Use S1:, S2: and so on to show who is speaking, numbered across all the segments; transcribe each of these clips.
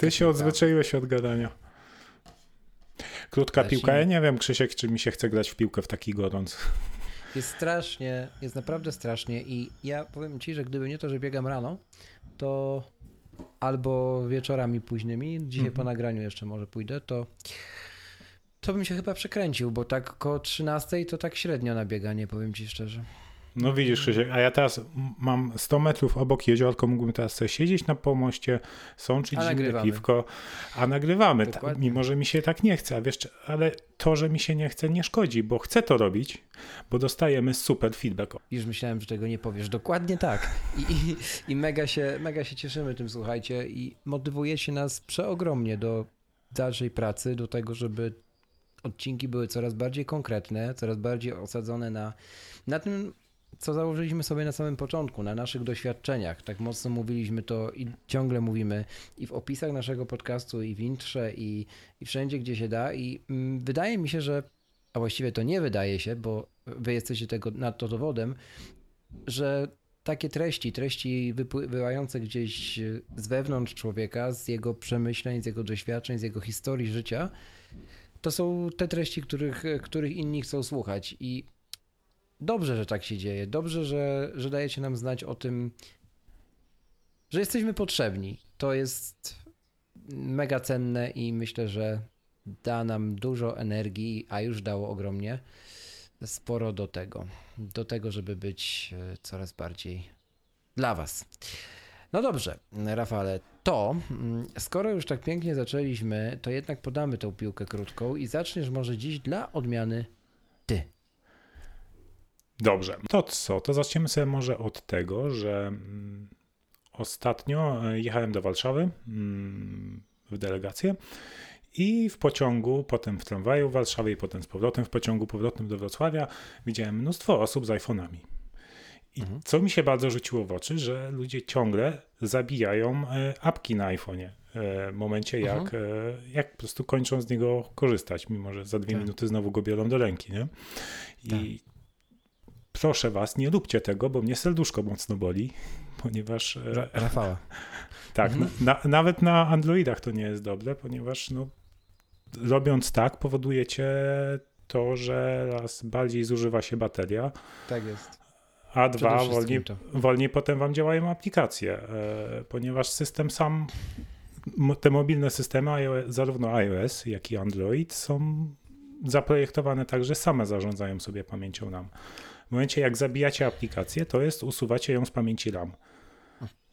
S1: Ty się odzwyczaiłeś od gadania. Krótka piłka. Ja nie wiem, Krzysiek, czy mi się chce grać w piłkę w taki gorąc.
S2: Jest strasznie, jest naprawdę strasznie i ja powiem ci, że gdyby nie to, że biegam rano, to albo wieczorami późnymi, dzisiaj
S1: Mhm.
S2: po nagraniu jeszcze może pójdę, to to bym się chyba przekręcił, bo tak koło 13 to tak średnio na bieganie, powiem ci szczerze.
S1: No widzisz, Krzysiek, a ja teraz mam 100 metrów obok jeziorko, mógłbym teraz sobie siedzieć na pomoście, sączyć
S2: A
S1: zimne piwko, a nagrywamy, ta, mimo że mi się tak nie chce, a wiesz, ale to, że mi się nie chce, nie szkodzi, bo chcę to robić, bo dostajemy super feedback.
S2: Już myślałem, że tego nie powiesz. Dokładnie tak. I, i, i mega, się, mega się cieszymy tym, słuchajcie, i motywujecie nas przeogromnie do dalszej pracy, do tego, żeby odcinki były coraz bardziej konkretne, coraz bardziej osadzone na, na tym, co założyliśmy sobie na samym początku, na naszych doświadczeniach. Tak mocno mówiliśmy to i ciągle mówimy i w opisach naszego podcastu, i w intrze, i, i wszędzie, gdzie się da. I mm, wydaje mi się, że, a właściwie to nie wydaje się, bo wy jesteście tego na to dowodem, że takie treści, treści wypływające gdzieś z wewnątrz człowieka, z jego przemyśleń, z jego doświadczeń, z jego historii życia, to są te treści, których, których inni chcą słuchać. I dobrze, że tak się dzieje. Dobrze, że, że dajecie nam znać o tym, że jesteśmy potrzebni. To jest mega cenne i myślę, że da nam dużo energii, a już dało ogromnie sporo do tego, do tego, żeby być e, coraz bardziej dla Was. No dobrze, Rafale, to mm, skoro już tak pięknie zaczęliśmy, to jednak podamy tą piłkę krótką i zaczniesz może dziś dla odmiany.
S1: Dobrze, to co? To zaczniemy sobie może od tego, że mm, ostatnio e, jechałem do Warszawy mm, w delegację i w pociągu, potem w tramwaju w Warszawie i potem z powrotem w pociągu powrotnym do Wrocławia widziałem mnóstwo osób z iPhone'ami. I
S2: Mhm.
S1: co mi się bardzo rzuciło w oczy, że ludzie ciągle zabijają e, apki na iPhone'ie e, w momencie, jak,
S2: Mhm.
S1: jak po prostu kończą z niego korzystać, mimo że za dwie
S2: Tak.
S1: minuty znowu go biorą do ręki. Nie? I proszę was, nie róbcie tego, bo mnie serduszko mocno boli, ponieważ e,
S2: Rafała.
S1: tak,
S2: Mhm.
S1: na, nawet na Androidach to nie jest dobre, ponieważ no, robiąc tak powodujecie to, że raz bardziej zużywa się bateria,
S2: Tak jest.
S1: a dwa wolniej, wolniej potem wam działają aplikacje, e, ponieważ system sam, te mobilne systemy, zarówno iOS, jak i Android są zaprojektowane tak, że same zarządzają sobie pamięcią RAM. W momencie jak zabijacie aplikację, to jest usuwacie ją z pamięci RAM.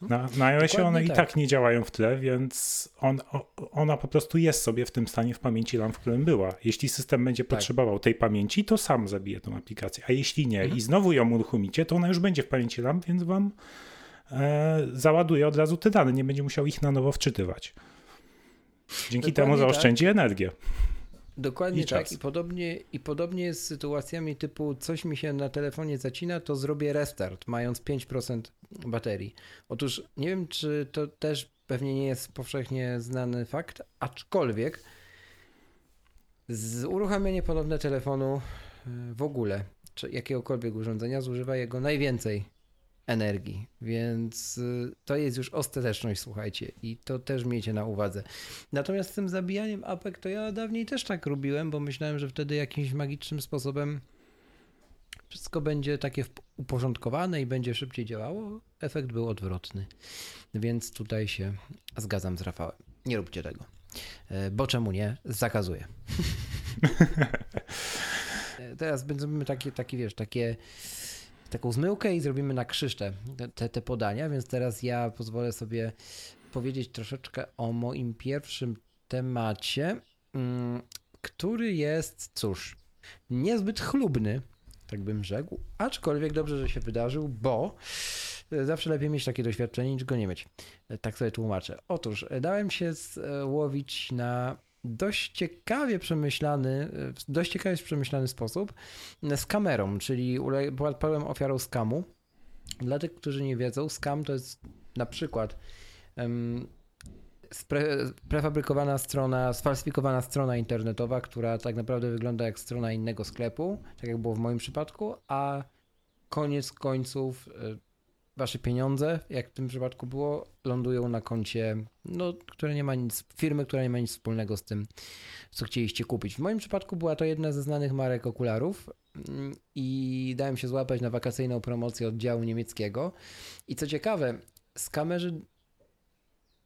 S1: Na, na iOSie one i
S2: tak.
S1: tak nie działają w tle, więc on, ona po prostu jest sobie w tym stanie w pamięci RAM, w którym była. Jeśli system będzie
S2: Tak.
S1: potrzebował tej pamięci, to sam zabije tą aplikację, a jeśli nie
S2: Mhm.
S1: i znowu ją uruchomicie, to ona już będzie w pamięci RAM, więc wam e, załaduje od razu te dane, nie będzie musiał ich na nowo wczytywać. Dzięki
S2: Dokładnie
S1: temu
S2: tak.
S1: zaoszczędzi energię.
S2: Dokładnie
S1: I
S2: tak.
S1: czas.
S2: I podobnie, I podobnie jest z sytuacjami typu coś mi się na telefonie zacina, to zrobię restart, mając 5% baterii. Otóż nie wiem, czy to też pewnie nie jest powszechnie znany fakt, aczkolwiek z uruchamianie ponowne telefonu y, w ogóle, czy jakiegokolwiek urządzenia zużywa jego najwięcej energii, więc y, to jest już ostateczność, słuchajcie, i to też miejcie na uwadze. Natomiast z tym zabijaniem apek to ja dawniej też tak robiłem, bo myślałem, że wtedy jakimś magicznym sposobem wszystko będzie takie uporządkowane i będzie szybciej działało. Efekt był odwrotny. Więc tutaj się zgadzam z Rafałem. Nie róbcie tego. E, Bo czemu nie? Zakazuję. E, Teraz będziemy takie, takie, wiesz, takie taką zmyłkę i zrobimy na krzyż te, te, podania, więc teraz ja pozwolę sobie powiedzieć troszeczkę o moim pierwszym temacie, mm, który jest, cóż, niezbyt chlubny, tak bym rzekł, aczkolwiek dobrze, że się wydarzył, bo zawsze lepiej mieć takie doświadczenie niż go nie mieć. Tak sobie tłumaczę. Otóż dałem się złowić na dość ciekawie przemyślany, dość ciekawie przemyślany sposób z kamerą, czyli padłem ofiarą skamu. Dla tych, którzy nie wiedzą, skam to jest na przykład um, prefabrykowana strona, sfalsyfikowana strona internetowa, która tak naprawdę wygląda jak strona innego sklepu, tak jak było w moim przypadku, a koniec końców e, wasze pieniądze, jak w tym przypadku było, lądują na koncie, no, które nie ma nic, firmy, która nie ma nic wspólnego z tym, co chcieliście kupić. W moim przypadku była to jedna ze znanych marek okularów mm, i dałem się złapać na wakacyjną promocję oddziału niemieckiego. I co ciekawe, skamerzy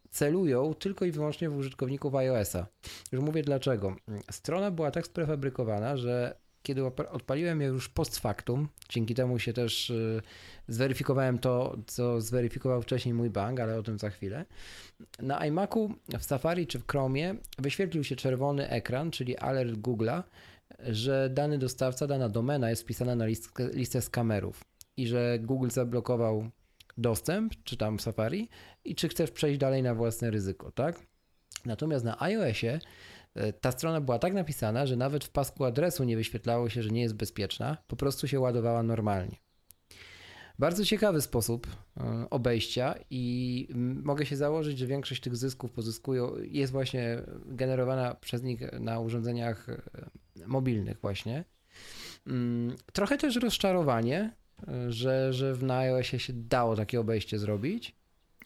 S2: celują tylko i wyłącznie w użytkowników iOS-a. Już mówię dlaczego. Strona była tak sprefabrykowana, że kiedy odpaliłem ją już post factum, dzięki temu się też y, zweryfikowałem to, co zweryfikował wcześniej mój bank, ale o tym za chwilę. Na iMacu, w Safari czy w Chromie wyświetlił się czerwony ekran, czyli alert Google'a, że dany dostawca, dana domena jest wpisana na listę, listę skamerów i że Google zablokował dostęp, czy tam Safari, i czy chcesz przejść dalej na własne ryzyko, tak? Natomiast na iOSie ta strona była tak napisana, że nawet w pasku adresu nie wyświetlało się, że nie jest bezpieczna, po prostu się ładowała normalnie. Bardzo ciekawy sposób e, obejścia i mogę się założyć, że większość tych zysków pozyskują, jest właśnie generowana przez nich na urządzeniach e, mobilnych właśnie. Mm, trochę też rozczarowanie, że, że w iOSie się dało takie obejście zrobić.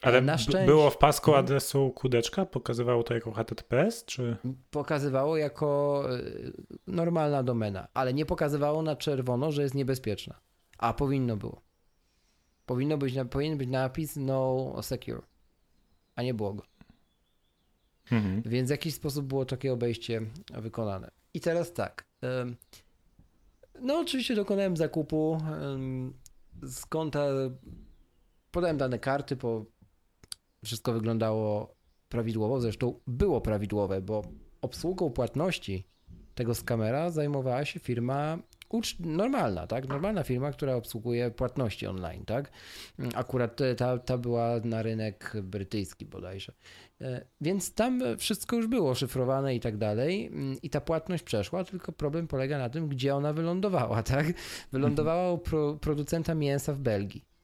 S1: Ale na szczęście... było w pasku adresu kudeczka? Pokazywało to jako HTTPS, czy?
S2: Pokazywało jako e, normalna domena, ale nie pokazywało na czerwono, że jest niebezpieczna. A powinno było. Powinno być, powinien być napis no secure, a nie było go. Mhm. Więc w jakiś sposób było takie obejście wykonane. I teraz tak. No oczywiście dokonałem zakupu z konta podałem dane karty, po wszystko wyglądało prawidłowo, zresztą było prawidłowe, bo obsługą płatności tego skamera zajmowała się firma normalna, tak? Normalna firma, która obsługuje płatności online, tak? Akurat ta, ta była na rynek brytyjski bodajże. E, więc tam wszystko już było szyfrowane i tak dalej i ta płatność przeszła, tylko problem polega na tym, gdzie ona wylądowała, tak? Wylądowała u pro, producenta mięsa w Belgii.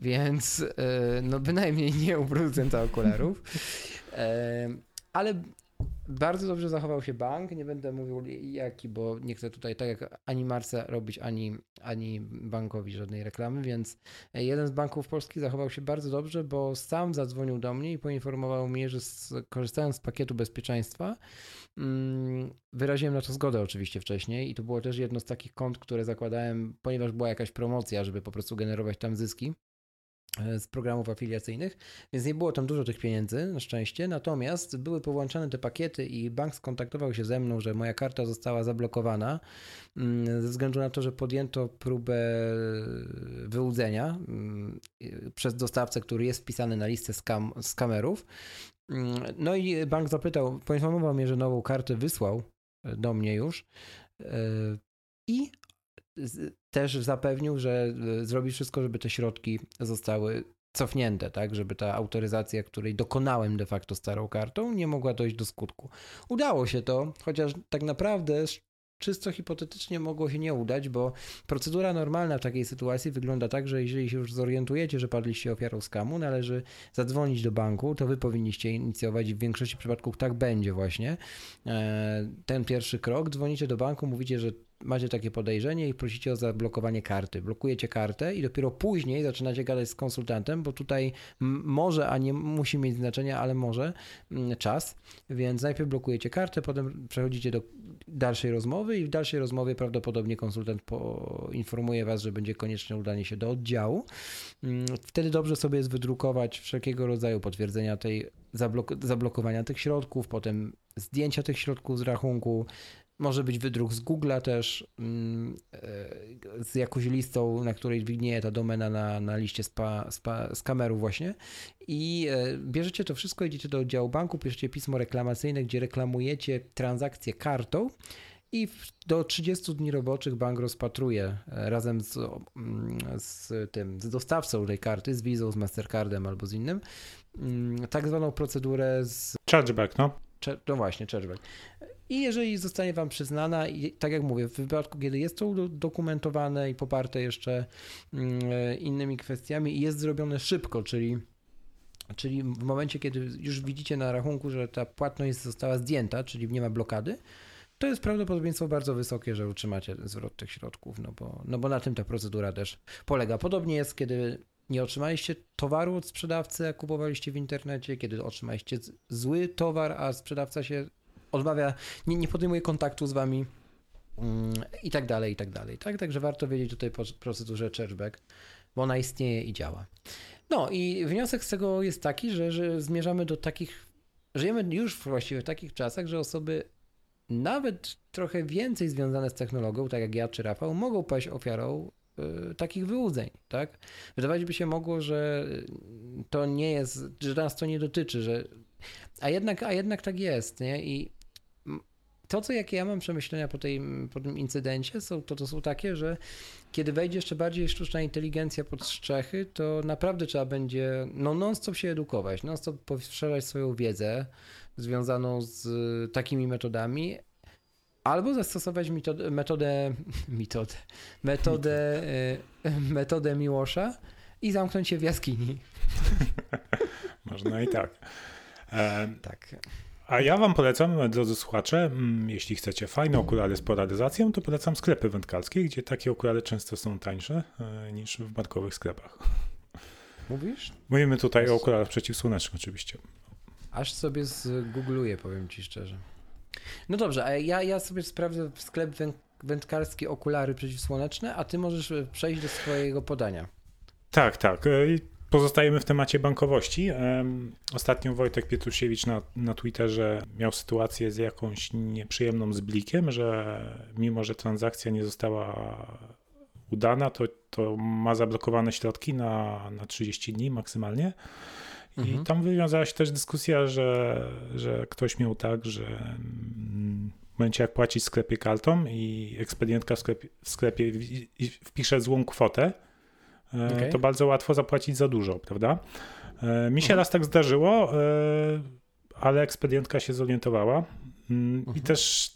S2: Więc e, no bynajmniej nie producenta okularów. E, ale bardzo dobrze zachował się bank. Nie będę mówił jaki, bo nie chcę tutaj tak jak ani Marce robić, ani, ani bankowi żadnej reklamy, więc jeden z banków polskich zachował się bardzo dobrze, bo sam zadzwonił do mnie i poinformował mnie, że korzystając z pakietu bezpieczeństwa, mm, wyraziłem na to zgodę oczywiście wcześniej i to było też jedno z takich kont, które zakładałem, ponieważ była jakaś promocja, żeby po prostu generować tam zyski. E, z programów afiliacyjnych, więc nie było tam dużo tych pieniędzy, na szczęście. Natomiast były połączone te pakiety i bank skontaktował się ze mną, że moja karta została zablokowana mm, ze względu na to, że podjęto próbę wyłudzenia mm, przez dostawcę, który jest wpisany na listę skam, skamerów. Mm, no i bank zapytał, poinformował mnie, że nową kartę wysłał do mnie już e, i też zapewnił, że e, zrobi wszystko, żeby te środki zostały cofnięte, tak, żeby ta autoryzacja, której dokonałem de facto starą kartą, nie mogła dojść do skutku. Udało się to, chociaż tak naprawdę czysto hipotetycznie mogło się nie udać, bo procedura normalna w takiej sytuacji wygląda tak, że jeżeli się już zorientujecie, że padliście ofiarą skamu, należy zadzwonić do banku, to wy powinniście inicjować i w większości przypadków tak będzie właśnie. E, ten pierwszy krok, dzwonicie do banku, mówicie, że macie takie podejrzenie i prosicie o zablokowanie karty. Blokujecie kartę i dopiero później zaczynacie gadać z konsultantem, bo tutaj może, a nie musi mieć znaczenia, ale może czas, więc najpierw blokujecie kartę, potem przechodzicie do dalszej rozmowy i w dalszej rozmowie prawdopodobnie konsultant poinformuje Was, że będzie konieczne udanie się do oddziału. Wtedy dobrze sobie jest wydrukować wszelkiego rodzaju potwierdzenia tej zablok zablokowania tych środków, potem zdjęcia tych środków z rachunku, Może być wydruk z Google'a też, mm, e, z jakąś listą, na której widnieje ta domena na, na liście spa, spa, z kameru właśnie. I e, bierzecie to wszystko, idziecie do oddziału banku, piszecie pismo reklamacyjne, gdzie reklamujecie transakcję kartą i do 30 dni roboczych bank rozpatruje e, razem z, mm, z tym, z dostawcą tej karty, z Visa, z Mastercardem albo z innym, mm, tak zwaną procedurę z...
S1: Chargeback, no.
S2: No właśnie, chargeback. I jeżeli zostanie Wam przyznana, i tak jak mówię, w wypadku, kiedy jest to dokumentowane i poparte jeszcze mm, e, innymi kwestiami i jest zrobione szybko, czyli Czyli w momencie, kiedy już widzicie na rachunku, że ta płatność została zdjęta, czyli nie ma blokady, to jest prawdopodobieństwo bardzo wysokie, że utrzymacie zwrot tych środków, no bo, no bo na tym ta procedura też polega. Podobnie jest, kiedy nie otrzymaliście towaru od sprzedawcy, a kupowaliście w internecie, kiedy otrzymaliście zły towar, a sprzedawca się odmawia, nie, nie podejmuje kontaktu z wami mm, i tak dalej, i tak dalej. Tak? Także warto wiedzieć o tej procedurze chargeback, bo ona istnieje i działa. No i wniosek z tego jest taki, że, że zmierzamy do takich, żyjemy już właściwie w takich czasach, że osoby nawet trochę więcej związane z technologią, tak jak ja czy Rafał, mogą paść ofiarą y, takich wyłudzeń, tak? Wydawać by się mogło, że to nie jest, że nas to nie dotyczy, że a jednak, a jednak tak jest, nie? I to, co jakie ja mam przemyślenia po, tej, po tym incydencie, są, to, to są takie, że kiedy wejdzie jeszcze bardziej sztuczna inteligencja pod strzechy, to naprawdę trzeba będzie no, non-stop się edukować, non-stop poszerzać swoją wiedzę związaną z takimi metodami, albo zastosować metodę, metodę, metodę, metodę, metodę Miłosza i zamknąć się w jaskini.
S1: Można i tak. E,
S2: tak.
S1: A ja wam polecam, drodzy słuchacze, mm, jeśli chcecie fajne okulary z polaryzacją, to polecam sklepy wędkarskie, gdzie takie okulary często są tańsze e, niż w bankowych sklepach.
S2: Mówisz?
S1: Mówimy tutaj o okularach przeciwsłonecznych oczywiście.
S2: Aż sobie zgoogluję, powiem ci szczerze. No dobrze, a ja, ja sobie sprawdzę sklep wędkarski okulary przeciwsłoneczne, a ty możesz e, przejść do swojego podania.
S1: Tak, tak. Pozostajemy w temacie bankowości. Ostatnio Wojtek Pietrusiewicz na, na Twitterze miał sytuację z jakąś nieprzyjemną z blikiem, że mimo, że transakcja nie została udana, to, to ma zablokowane środki na, na 30 dni maksymalnie. I mhm. tam wywiązała się też dyskusja, że, że ktoś miał tak, że w momencie jak płacić w sklepie kartą i ekspedientka w sklepie, w sklepie wpisze złą kwotę, okay. to bardzo łatwo zapłacić za dużo, prawda? E, mi się mhm. raz tak zdarzyło, e, ale ekspedientka się zorientowała mm, mhm. i też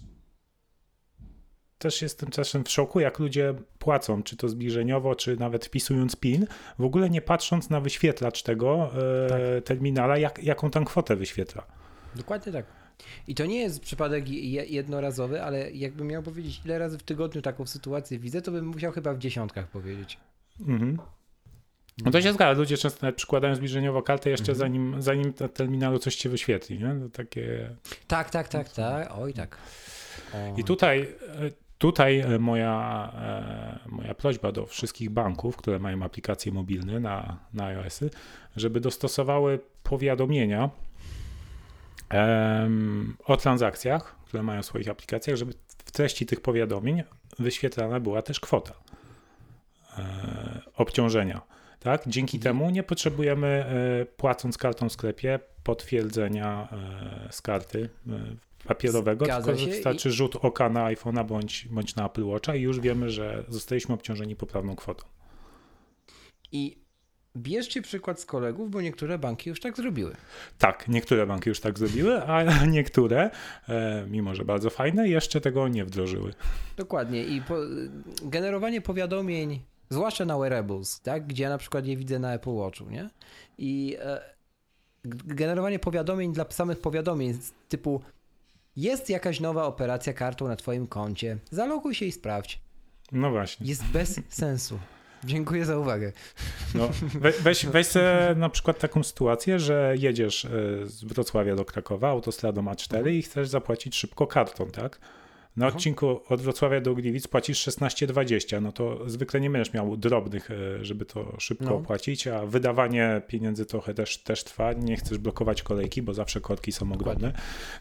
S1: też jestem czasem w szoku, jak ludzie płacą, czy to zbliżeniowo, czy nawet wpisując PIN, w ogóle nie patrząc na wyświetlacz tego tak. terminala, jak, jaką tam kwotę wyświetla.
S2: Dokładnie tak. I to nie jest przypadek jednorazowy, ale jakbym miał powiedzieć, ile razy w tygodniu taką sytuację widzę, to bym musiał chyba w dziesiątkach powiedzieć. Mhm.
S1: No to się zgadza, ludzie często nawet przykładają zbliżeniowo kartę jeszcze mhm. zanim, zanim na terminalu coś ci wyświetli, nie? To takie...
S2: Tak, tak, tak, tak, oj tak.
S1: O. I tutaj, tutaj e, moja, e, moja prośba do wszystkich banków, które mają aplikacje mobilne na, na iOS-y, żeby dostosowały powiadomienia um, o transakcjach, które mają w swoich aplikacjach, żeby w treści tych powiadomień wyświetlana była też kwota. E, obciążenia. Tak? Dzięki mhm. temu nie potrzebujemy, e, płacąc kartą w sklepie, potwierdzenia e, z karty papierowego, Zgadza tylko wystarczy i... rzut oka na iPhone'a bądź, bądź na Apple Watcha i już wiemy, że zostaliśmy obciążeni poprawną kwotą.
S2: I bierzcie przykład z kolegów, bo niektóre banki już tak zrobiły.
S1: Tak, niektóre banki już tak zrobiły, a niektóre, mimo że bardzo fajne, jeszcze tego nie wdrożyły.
S2: Dokładnie. I po, generowanie powiadomień Zwłaszcza na wearables, tak? gdzie ja na przykład je widzę na Apple Watchu, nie? I e, generowanie powiadomień dla samych powiadomień typu jest jakaś nowa operacja kartą na twoim koncie, zaloguj się i sprawdź.
S1: No właśnie.
S2: Jest bez sensu. Dziękuję za uwagę.
S1: No, weź, weź sobie na przykład taką sytuację, że jedziesz e, z Wrocławia do Krakowa autostradą A4 i chcesz zapłacić szybko kartą, tak? Na odcinku od Wrocławia do Gliwic płacisz 16,20, no to zwykle nie będziesz miał drobnych, e, żeby to szybko no. opłacić, a wydawanie pieniędzy trochę też, też trwa, nie chcesz blokować kolejki, bo zawsze korki są ogromne,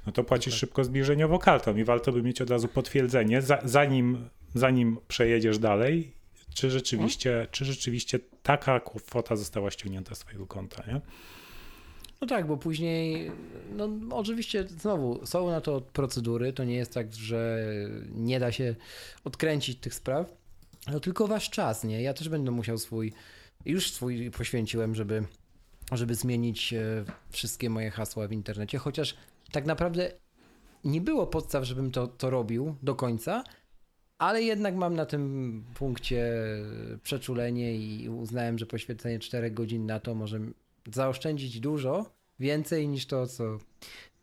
S1: no to płacisz szybko zbliżeniowo kartą i warto by mieć od razu potwierdzenie, za, zanim, zanim przejedziesz dalej, czy rzeczywiście, czy rzeczywiście taka kwota została ściągnięta z twojego konta, nie?
S2: No tak, bo później, no oczywiście znowu są na to procedury, to nie jest tak, że nie da się odkręcić tych spraw, no tylko wasz czas, nie? Ja też będę musiał swój, już swój poświęciłem, żeby, żeby zmienić e, wszystkie moje hasła w internecie, chociaż tak naprawdę nie było podstaw, żebym to, to robił do końca, ale jednak mam na tym punkcie przeczulenie i uznałem, że poświęcenie 4 godzin na to może zaoszczędzić dużo, więcej niż to, co,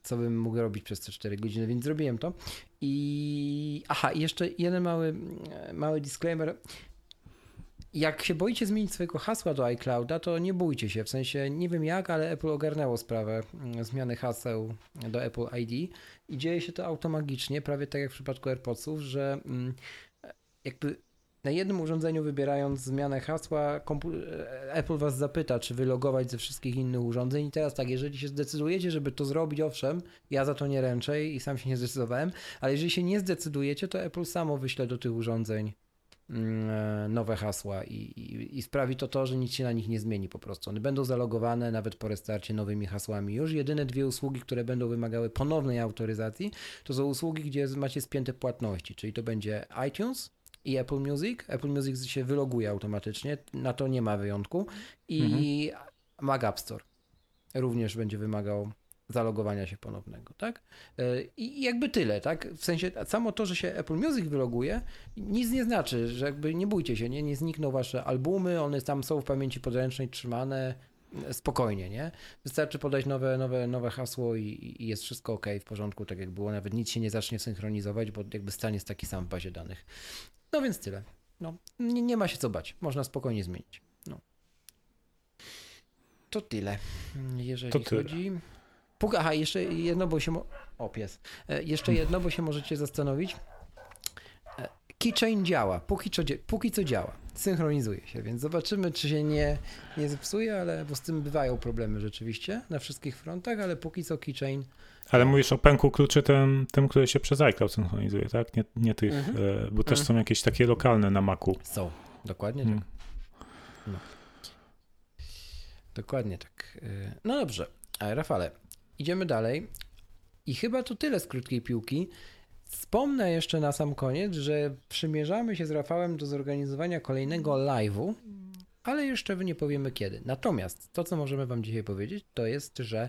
S2: co bym mógł robić przez te 4 godziny, więc zrobiłem to. I aha, jeszcze jeden mały, mały disclaimer. Jak się boicie zmienić swojego hasła do iClouda, to nie bójcie się. W sensie nie wiem jak, ale Apple ogarnęło sprawę mm, zmiany haseł do Apple ID i dzieje się to automagicznie, prawie tak jak w przypadku AirPodsów, że mm, jakby na jednym urządzeniu wybierając zmianę hasła, Apple was zapyta, czy wylogować ze wszystkich innych urządzeń. I teraz tak, jeżeli się zdecydujecie, żeby to zrobić, owszem, ja za to nie ręczę i sam się nie zdecydowałem, ale jeżeli się nie zdecydujecie, to Apple samo wyśle do tych urządzeń mm, e, nowe hasła i, i, i, sprawi to to, że nic się na nich nie zmieni po prostu. One będą zalogowane nawet po restarcie nowymi hasłami. Już jedyne dwie usługi, które będą wymagały ponownej autoryzacji, to są usługi, gdzie macie spięte płatności, czyli to będzie iTunes, i Apple Music. Apple Music się wyloguje automatycznie, na to nie ma wyjątku. I mhm. Mac App Store również będzie wymagał zalogowania się ponownego, tak? E, I jakby tyle, tak? W sensie samo to, że się Apple Music wyloguje, nic nie znaczy, że jakby nie bójcie się, nie, nie znikną wasze albumy, one tam są w pamięci podręcznej trzymane, spokojnie, nie? Wystarczy podać nowe, nowe, nowe hasło i, i, jest wszystko ok, w porządku, tak jak było, nawet nic się nie zacznie synchronizować, bo jakby stan jest taki sam w bazie danych. No więc tyle. No, nie, nie ma się co bać. Można spokojnie zmienić. No. To tyle. Jeżeli to tyle. chodzi. Puk Aha, jeszcze jedno, bo się. Mo... O, pies. E, jeszcze jedno, bo się możecie zastanowić. E, keychain działa. Póki co, póki co działa. Synchronizuje się, więc zobaczymy, czy się nie, nie zepsuje, ale bo z tym bywają problemy rzeczywiście na wszystkich frontach, ale póki co keychain
S1: ale mówisz o pęku kluczy tym, tym który się przez iCloud synchronizuje, tak? Nie, nie tych, mhm. e, bo też mhm. są jakieś takie lokalne na Macu.
S2: Są, dokładnie tak. No. Dokładnie tak. E, no dobrze, a Rafale, idziemy dalej. I chyba to tyle z krótkiej piłki. Wspomnę jeszcze na sam koniec, że przymierzamy się z Rafałem do zorganizowania kolejnego live'u, ale jeszcze nie powiemy kiedy. Natomiast to, co możemy Wam dzisiaj powiedzieć, to jest, że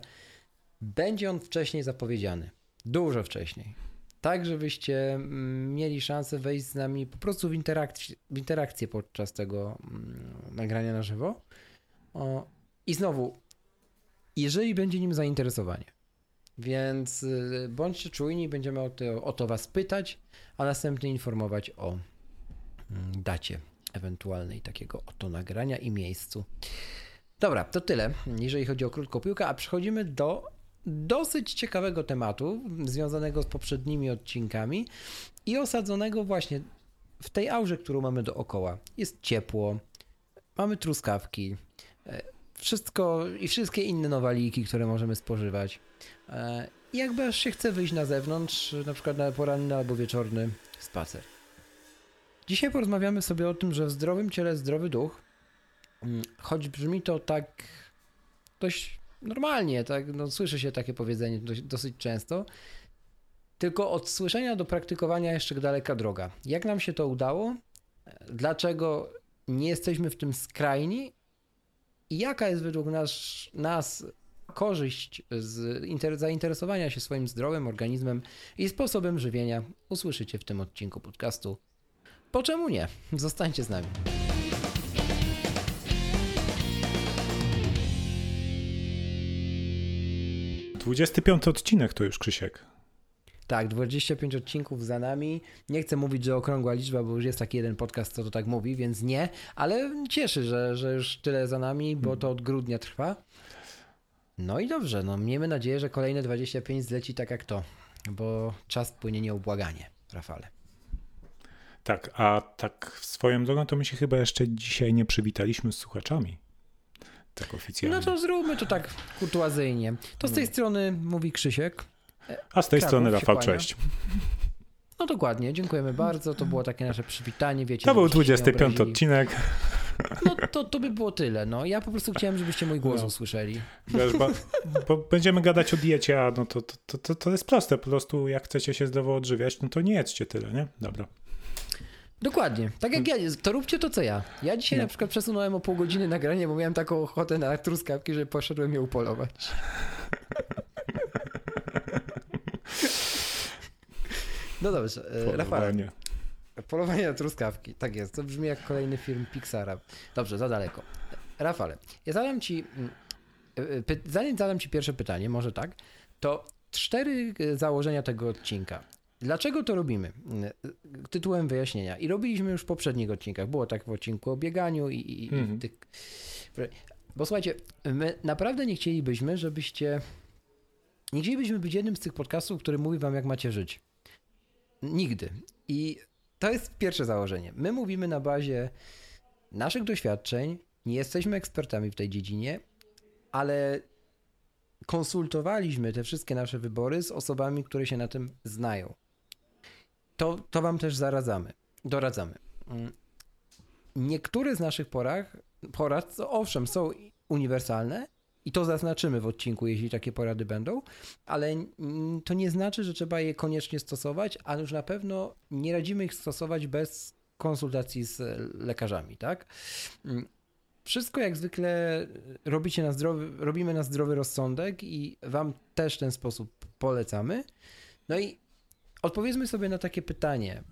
S2: będzie on wcześniej zapowiedziany. Dużo wcześniej. Tak, żebyście mm, mieli szansę wejść z nami po prostu w, interakcję, w interakcję podczas tego mm, nagrania na żywo. O, I znowu, jeżeli będzie nim zainteresowanie, więc y, bądźcie czujni, będziemy o to, o to Was pytać, a następnie informować o mm, dacie ewentualnej takiego oto nagrania i miejscu. Dobra, to tyle, jeżeli chodzi o krótką piłkę, a przechodzimy do dosyć ciekawego tematu, związanego z poprzednimi odcinkami i osadzonego właśnie w tej aurze, którą mamy dookoła. Jest ciepło, mamy truskawki, e, wszystko i wszystkie inne nowaliki, które możemy spożywać. E, I jakby aż się chce wyjść na zewnątrz, na przykład na poranny albo wieczorny spacer. Dzisiaj porozmawiamy sobie o tym, że w zdrowym ciele zdrowy duch, mm, choć brzmi to tak dość normalnie, tak? No, słyszy się takie powiedzenie dosyć, dosyć często. Tylko od słyszenia do praktykowania jeszcze daleka droga. Jak nam się to udało? Dlaczego nie jesteśmy w tym skrajni? I jaka jest według nas, nas korzyść z zainteresowania się swoim zdrowym organizmem i sposobem żywienia? Usłyszycie w tym odcinku podcastu. Po czemu nie? Zostańcie z nami.
S1: 25 odcinek to już, Krzysiek.
S2: Tak, 25 odcinków za nami. Nie chcę mówić, że okrągła liczba, bo już jest taki jeden podcast, co to tak mówi, więc nie, ale cieszy, że, że już tyle za nami, bo to od grudnia trwa. No i dobrze, no miejmy nadzieję, że kolejne 25 zleci tak jak to, bo czas płynie nieubłaganie. Rafale.
S1: Tak, a tak swoją drogą to my się chyba jeszcze dzisiaj nie przywitaliśmy z słuchaczami. Tak oficjalnie.
S2: No to zróbmy to tak kurtuazyjnie. To z tej
S1: No.
S2: strony mówi Krzysiek.
S1: A z tej
S2: Kraków
S1: strony Rafał, cześć.
S2: No dokładnie, dziękujemy bardzo. To było takie nasze przywitanie, wiecie.
S1: To był
S2: żebyście się nie
S1: 25
S2: obrazili.
S1: odcinek.
S2: No to, to by było tyle. No ja po prostu chciałem, żebyście mój głos
S1: No.
S2: usłyszeli.
S1: Wiesz, bo, bo będziemy gadać o diecie, a no to, to, to- to, jest proste. Po prostu jak chcecie się zdrowo odżywiać, no to nie jedzcie tyle, nie? Dobra.
S2: Dokładnie. Tak jak ja, to róbcie to, co ja. Ja dzisiaj
S1: No.
S2: na przykład przesunąłem o pół godziny nagranie, bo miałem taką ochotę na truskawki, że poszedłem je upolować. No dobrze, e, Rafał,
S1: Polowanie.
S2: na truskawki. Tak jest, to brzmi jak kolejny film Pixara. Dobrze, za daleko. Rafale, ja zadam ci, mm, e, py, zanim zadam ci pierwsze pytanie, może tak, to cztery e, założenia tego odcinka. Dlaczego to robimy? Mm, Tytułem wyjaśnienia. I robiliśmy już w poprzednich odcinkach. Było tak w odcinku o bieganiu i, i, i
S1: Mhm.
S2: tych... Bo słuchajcie, my naprawdę nie chcielibyśmy, żebyście... Nie chcielibyśmy być jednym z tych podcastów, który mówi wam, jak macie żyć. Nigdy. I to jest pierwsze założenie. My mówimy na bazie naszych doświadczeń, nie jesteśmy ekspertami w tej dziedzinie, ale konsultowaliśmy te wszystkie nasze wybory z osobami, które się na tym znają. To, to wam też zaradzamy, doradzamy. Mm. Niektóre z naszych porad, porad, owszem, są uniwersalne i to zaznaczymy w odcinku, jeśli takie porady będą, ale to nie znaczy, że trzeba je koniecznie stosować, a już na pewno nie radzimy ich stosować bez konsultacji z lekarzami, tak? Mm. Wszystko jak zwykle robicie na zdrowy, robimy na zdrowy rozsądek i wam też ten sposób polecamy. No i odpowiedzmy sobie na takie pytanie.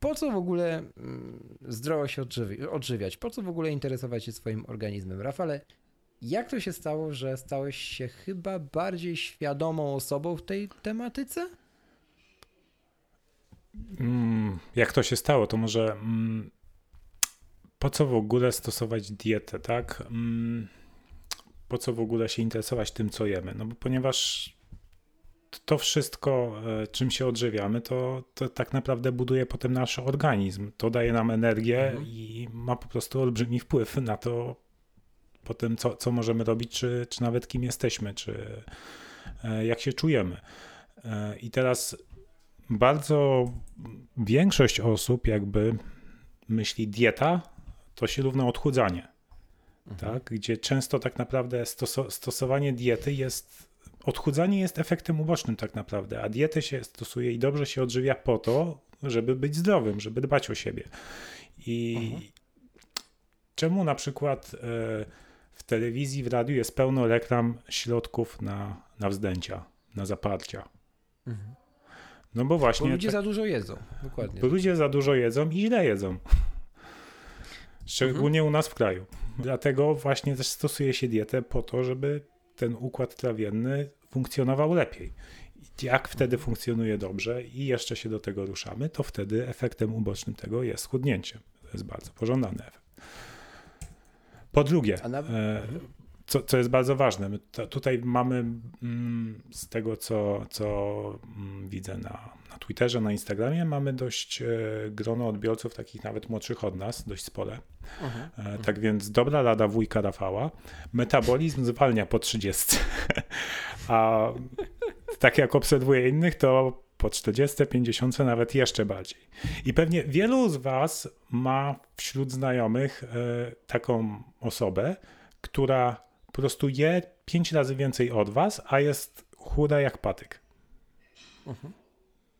S2: Po co w ogóle mm, zdrowo się odżywi- odżywiać? Po co w ogóle interesować się swoim organizmem? Rafale, jak to się stało, że stałeś się chyba bardziej świadomą osobą w tej tematyce?
S1: Mm, jak to się stało, to może mm, po co w ogóle stosować dietę, tak? Mm, po co w ogóle się interesować tym, co jemy? No bo ponieważ to wszystko, e, czym się odżywiamy, to, to tak naprawdę buduje potem nasz organizm. To daje nam energię
S2: Mhm.
S1: i ma po prostu olbrzymi wpływ na to, potem co, co możemy robić, czy, czy nawet kim jesteśmy, czy e, jak się czujemy. E, I teraz bardzo większość osób jakby myśli dieta, to się równa odchudzanie. Tak? Gdzie często tak naprawdę stoso- stosowanie diety jest, odchudzanie jest efektem ubocznym tak naprawdę, a dietę się stosuje i dobrze się odżywia po to, żeby być zdrowym, żeby dbać o siebie. I czemu na przykład e, w telewizji, w radiu jest pełno reklam środków na, na wzdęcia, na zaparcia? No bo
S2: Bo
S1: właśnie
S2: ludzie
S1: tak-
S2: za dużo jedzą. Dokładnie.
S1: bo ludzie za dużo jedzą i źle jedzą. Szczególnie u nas w kraju. Dlatego właśnie też stosuje się dietę po to, żeby ten układ trawienny funkcjonował lepiej. Jak wtedy funkcjonuje dobrze i jeszcze się do tego ruszamy, to wtedy efektem ubocznym tego jest schudnięcie. To jest bardzo pożądany efekt. Po drugie, e, co, co jest bardzo ważne, tutaj mamy mm, z tego, co, co mm, widzę na, na Twitterze, na Instagramie, mamy dość e, grono odbiorców, takich nawet młodszych od nas, dość spore. E, tak więc dobra rada wujka Rafała, metabolizm zwalnia po 30. A tak jak obserwuję innych, to po 40, 50 nawet jeszcze bardziej. I pewnie wielu z Was ma wśród znajomych e, taką osobę, która po prostu je 5 razy więcej od Was, a jest chuda jak patyk.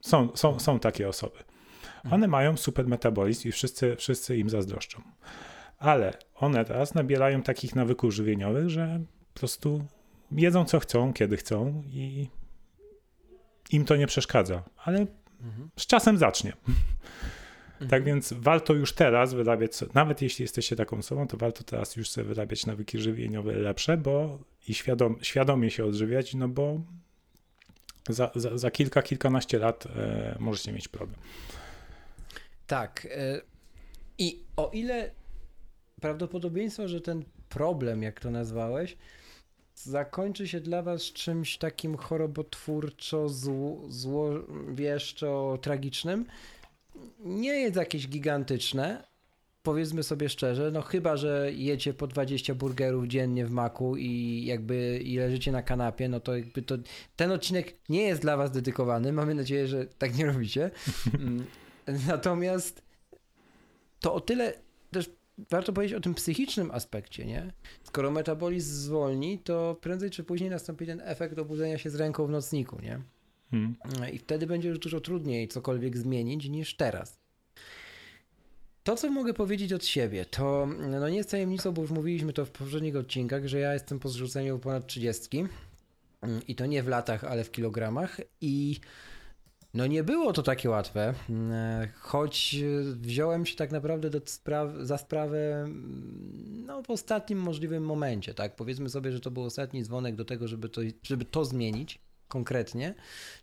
S1: Są, są, są takie osoby. One mają super metabolizm i wszyscy, wszyscy im zazdroszczą. Ale one teraz nabierają takich nawyków żywieniowych, że po prostu jedzą co chcą, kiedy chcą i im to nie przeszkadza. Ale z czasem zacznie. Tak więc warto już teraz wyrabiać, nawet jeśli jesteście taką osobą, to warto teraz już sobie wyrabiać nawyki żywieniowe lepsze, bo i świadom, świadomie się odżywiać, no bo za, za, za kilka, kilkanaście lat e, możecie mieć problem.
S2: Tak. e, I o ile prawdopodobieństwo, że ten problem, jak to nazwałeś, zakończy się dla was czymś takim chorobotwórczo, zło, złowieszczo tragicznym, nie jest jakieś gigantyczne, powiedzmy sobie szczerze, no chyba, że jecie po 20 burgerów dziennie w maku i jakby i leżycie na kanapie, no to jakby to ten odcinek nie jest dla was dedykowany. Mamy nadzieję, że tak nie robicie. Natomiast to o tyle też warto powiedzieć o tym psychicznym aspekcie, nie? Skoro metabolizm zwolni, to prędzej czy później nastąpi ten efekt obudzenia się z ręką w nocniku, nie? Hmm. I wtedy będzie już dużo trudniej cokolwiek zmienić niż teraz. To, co mogę powiedzieć od siebie, to no nie jest tajemnicą, bo już mówiliśmy to w poprzednich odcinkach, że ja jestem po zrzuceniu ponad 30 mm, i to nie w latach, ale w kilogramach i no nie było to takie łatwe, mm, choć wziąłem się tak naprawdę do spraw, za sprawę mm, no, w ostatnim możliwym momencie, tak? Powiedzmy sobie, że to był ostatni dzwonek do tego, żeby to, żeby to zmienić konkretnie,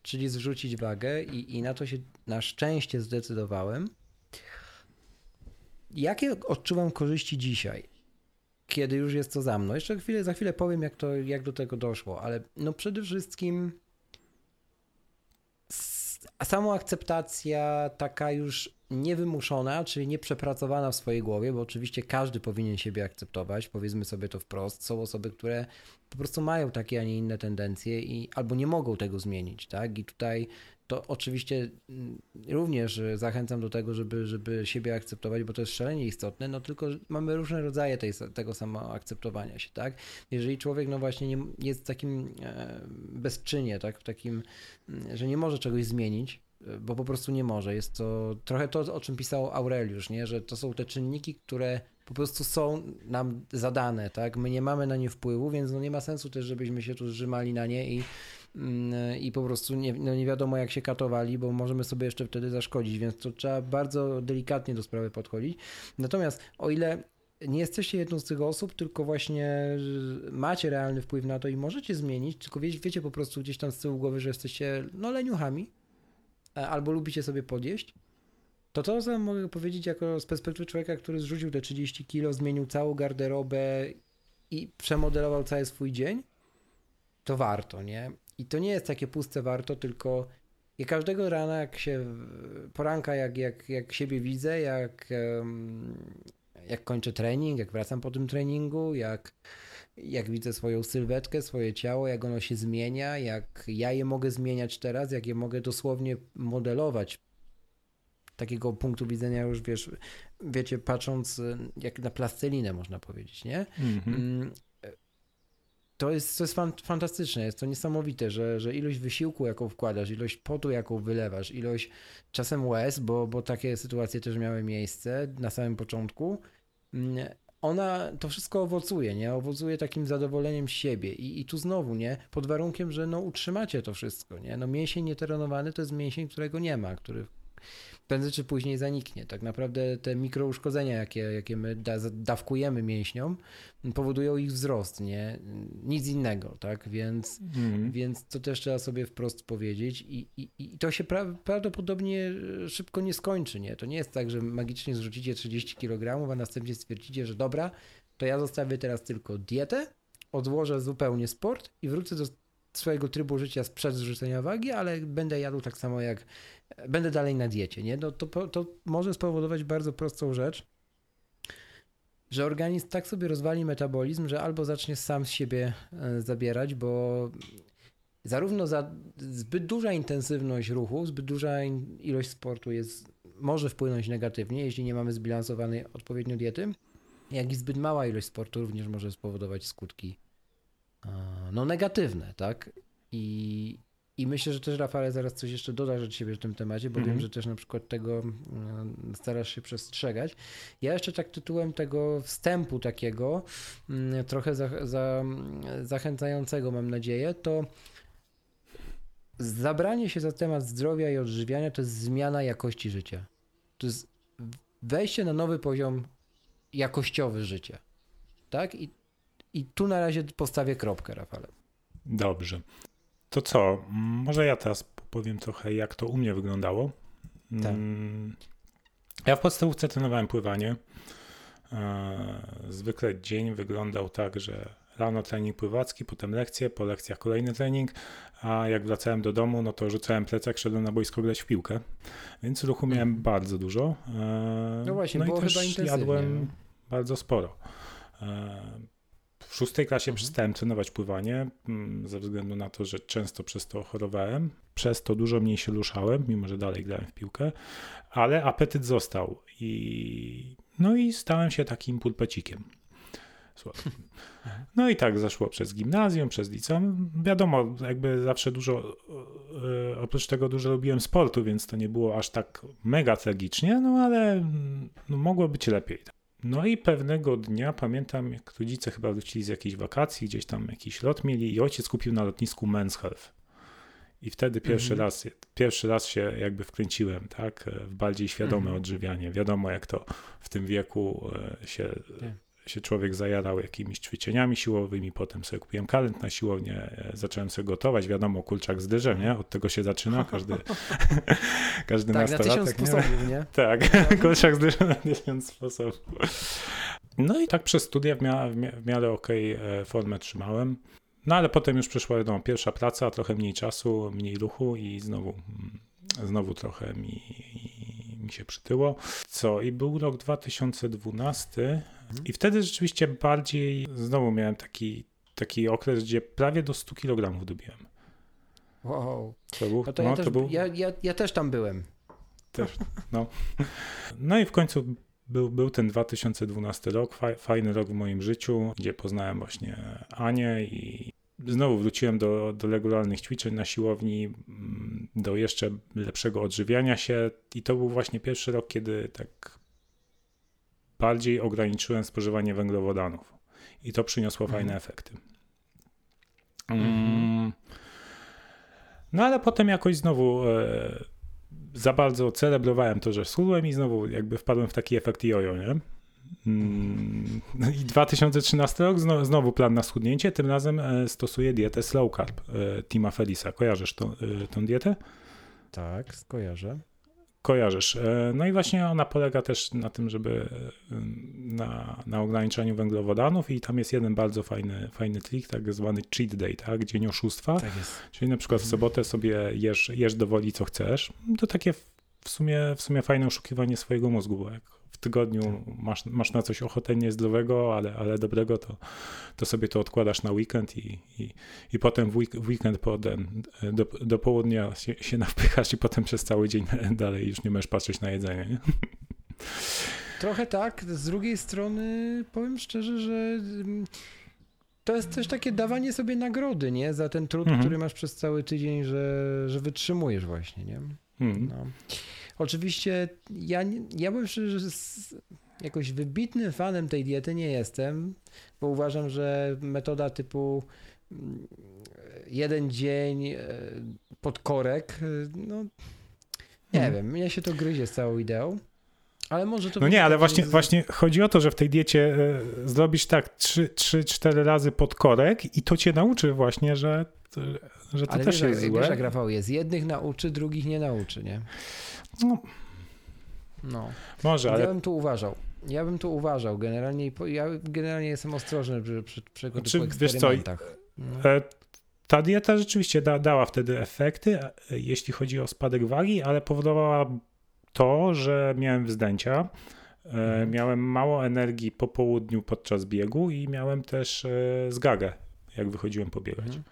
S2: czyli zrzucić wagę i, i na to się na szczęście zdecydowałem. Jakie odczuwam korzyści dzisiaj? Kiedy już jest to za mną. Jeszcze chwilę, za chwilę powiem, jak, to, jak do tego doszło, ale no przede wszystkim samoakceptacja taka już niewymuszona, czyli nieprzepracowana w swojej głowie, bo oczywiście każdy powinien siebie akceptować, powiedzmy sobie to wprost. Są osoby, które po prostu mają takie, a nie inne tendencje i albo nie mogą tego zmienić, tak? I tutaj to oczywiście mm, również zachęcam do tego, żeby, żeby siebie akceptować, bo to jest szalenie istotne, no tylko mamy różne rodzaje tej, tego samoakceptowania się, tak? Jeżeli człowiek, no właśnie, nie, jest takim e, bezczynnie, tak? W takim, mm, że nie może czegoś zmienić, e, bo po prostu nie może. Jest to trochę to, o czym pisał Aureliusz, nie? że to są te czynniki, które po prostu są nam zadane, tak? My nie mamy na nie wpływu, więc no nie ma sensu też, żebyśmy się tu zrzymali na nie i i po prostu nie, no nie wiadomo jak się katowali, bo możemy sobie jeszcze wtedy zaszkodzić, więc to trzeba bardzo delikatnie do sprawy podchodzić. Natomiast o ile nie jesteście jedną z tych osób, tylko właśnie macie realny wpływ na to i możecie zmienić, tylko wiecie, wiecie po prostu gdzieś tam z tyłu głowy, że jesteście no leniuchami albo lubicie sobie podjeść, to to, co mogę powiedzieć jako z perspektywy człowieka, który zrzucił te 30 kilo, zmienił całą garderobę i przemodelował cały swój dzień, to warto, nie? I to nie jest takie puste warto, tylko i każdego rana, jak się, poranka, jak, jak, jak siebie widzę, jak, jak kończę trening, jak wracam po tym treningu, jak, jak widzę swoją sylwetkę, swoje ciało, jak ono się zmienia, jak ja je mogę zmieniać teraz, jak je mogę dosłownie modelować. Takiego punktu widzenia już wiesz, wiecie, patrząc jak na plastelinę można powiedzieć, nie? Mm -hmm to jest, to jest fantastyczne, jest to niesamowite, że, że ilość wysiłku, jaką wkładasz, ilość potu, jaką wylewasz, ilość czasem łez, bo, bo takie sytuacje też miały miejsce na samym początku, mm, ona to wszystko owocuje, nie? Owocuje takim zadowoleniem siebie I, i tu znowu, nie? Pod warunkiem, że no utrzymacie to wszystko, nie? No mięsień nietrenowany to jest mięsień, którego nie ma, który prędzej czy później zaniknie. Tak naprawdę te mikrouszkodzenia, jakie, jakie my da, dawkujemy mięśniom, powodują ich wzrost, nie? Nic innego, tak? Więc, mm. więc to też trzeba sobie wprost powiedzieć i, i, i to się pra prawdopodobnie szybko nie skończy, nie? To nie jest tak, że magicznie zrzucicie 30 kg, a następnie stwierdzicie, że dobra, to ja zostawię teraz tylko dietę, odłożę zupełnie sport i wrócę do swojego trybu życia sprzed zrzucenia wagi, ale będę jadł tak samo jak będę dalej na diecie, nie? No to, to może spowodować bardzo prostą rzecz, że organizm tak sobie rozwali metabolizm, że albo zacznie sam z siebie e, zabierać, bo zarówno za zbyt duża intensywność ruchu, zbyt duża ilość sportu jest, może wpłynąć negatywnie, jeśli nie mamy zbilansowanej odpowiednio diety, jak i zbyt mała ilość sportu również może spowodować skutki e, no negatywne, tak? I, i myślę, że też Rafale zaraz coś jeszcze dodasz od siebie w tym temacie, bo mm -hmm. wiem, mhm. że też na przykład tego mm, starasz się przestrzegać. Ja jeszcze tak tytułem tego wstępu takiego, mm, trochę za, za, zachęcającego mam nadzieję, to zabranie się za temat zdrowia i odżywiania to jest zmiana jakości życia. To jest wejście na nowy poziom jakościowy życia. Tak? I, i tu na razie postawię kropkę, Rafale.
S1: Dobrze. To co? Może ja teraz powiem trochę, jak to u mnie wyglądało. Tak. Mm, ja w podstawówce trenowałem pływanie. E, zwykle dzień wyglądał tak, że rano trening pływacki, potem lekcje, po lekcjach kolejny trening, a jak wracałem do domu, no to rzucałem plecak, szedłem na boisko grać w piłkę, więc ruchu miałem mm. bardzo dużo.
S2: E, no właśnie, no było i też
S1: jadłem bardzo sporo. W szóstej klasie mhm. przestałem trenować pływanie, mm, ze względu na to, że często przez to chorowałem. Przez to dużo mniej się ruszałem, mimo że dalej grałem w piłkę, ale apetyt został i no i stałem się takim pulpecikiem. No i tak zaszło przez gimnazjum, przez liceum. Wiadomo, jakby zawsze dużo, e, oprócz tego dużo robiłem sportu, więc to nie było aż tak mega tragicznie, no ale no, mogło być lepiej. No i pewnego dnia pamiętam, jak rodzice chyba wrócili z jakiejś wakacji, gdzieś tam jakiś lot mieli i ojciec kupił na lotnisku Men's Health. I wtedy pierwszy, mhm. raz, pierwszy raz się jakby wkręciłem tak, w bardziej świadome mhm. odżywianie. Wiadomo, jak to w tym wieku e, się się człowiek zajarał jakimiś ćwiczeniami siłowymi, potem sobie kupiłem kalent na siłownię, e, zacząłem sobie gotować, wiadomo, kulczak z dyżem, nie? Od tego się zaczyna, każdy, każdy
S2: tak, nastolatek. na tysiąc sposobów, nie?
S1: Tak, kulczak z dyżem na tysiąc sposobów. No i tak przez studia w, mia w miarę okej okay e, formę trzymałem. No ale potem już przyszła no, pierwsza praca, trochę mniej czasu, mniej ruchu i znowu, mm, znowu trochę mi, mi się przytyło. Co? I był rok 2012 i wtedy rzeczywiście bardziej, znowu miałem taki, taki okres, gdzie prawie do 100 kg dobiłem.
S2: Wow.
S1: To był,
S2: no to, no, ja, też, był... ja, ja, ja też tam byłem.
S1: Też, no. No i w końcu był, był ten 2012 rok, fajny rok w moim życiu, gdzie poznałem właśnie Anię i znowu wróciłem do, do regularnych ćwiczeń na siłowni, mm, do jeszcze lepszego odżywiania się i to był właśnie pierwszy rok, kiedy tak bardziej ograniczyłem spożywanie węglowodanów i to przyniosło mhm. fajne efekty. Mm. No ale potem jakoś znowu e, za bardzo celebrowałem to, że schudłem i znowu jakby wpadłem w taki efekt jojo, nie? Mm, I 2013 rok znowu plan na schudnięcie, tym razem e, stosuję dietę slow carb e, Tima Felisa. Kojarzysz tą, e, tą dietę?
S2: Tak, skojarzę
S1: kojarzysz. E, no i właśnie ona polega też na tym, żeby e, na, na ograniczeniu węglowodanów i tam jest jeden bardzo fajny, fajny trik, tak zwany cheat day, tak? dzień oszustwa. Tak jest. Czyli na przykład w mhm. sobotę sobie jesz, jesz do woli co chcesz. To takie w sumie, w sumie fajne oszukiwanie swojego mózgu, bo jak tygodniu tak. masz, masz na coś ochotę niezdrowego, ale, ale dobrego, to, to sobie to odkładasz na weekend i, i, i potem w, weekend potem do, do południa się, się nawpychasz i potem przez cały dzień dalej już nie możesz patrzeć na jedzenie. Nie?
S2: Trochę tak. Z drugiej strony powiem szczerze, że mm, to jest też takie dawanie sobie nagrody, nie? Za ten trud, mhm. który masz przez cały tydzień, że, że wytrzymujesz właśnie, nie? Mhm. No. Oczywiście ja, ja bym szczerze, jakoś wybitnym fanem tej diety nie jestem, bo uważam, że metoda typu mm, jeden dzień e, podkorek, e, no nie hmm. wiem, mnie się to gryzie z całą ideą. Ale może to
S1: no nie, ale właśnie, właśnie chodzi o to, że w tej diecie y, zrobisz tak 3-4 razy podkorek i to cię nauczy właśnie, że, że to ale też wiesz, jest złe.
S2: Wiesz, jak Rafał jest, jednych nauczy, drugich nie nauczy, nie?
S1: No.
S2: no.
S1: Może, ale...
S2: Ja bym tu uważał. Ja bym tu uważał. Generalnie, ja generalnie jestem ostrożny przy, przy, przy Czy, wiesz co, no.
S1: E, ta dieta rzeczywiście da, dała wtedy efekty, e, jeśli chodzi o spadek wagi, ale powodowała to, że miałem wzdęcia, e, mhm. miałem mało energii po południu podczas biegu i miałem też zgagę, jak wychodziłem pobiegać. Mhm.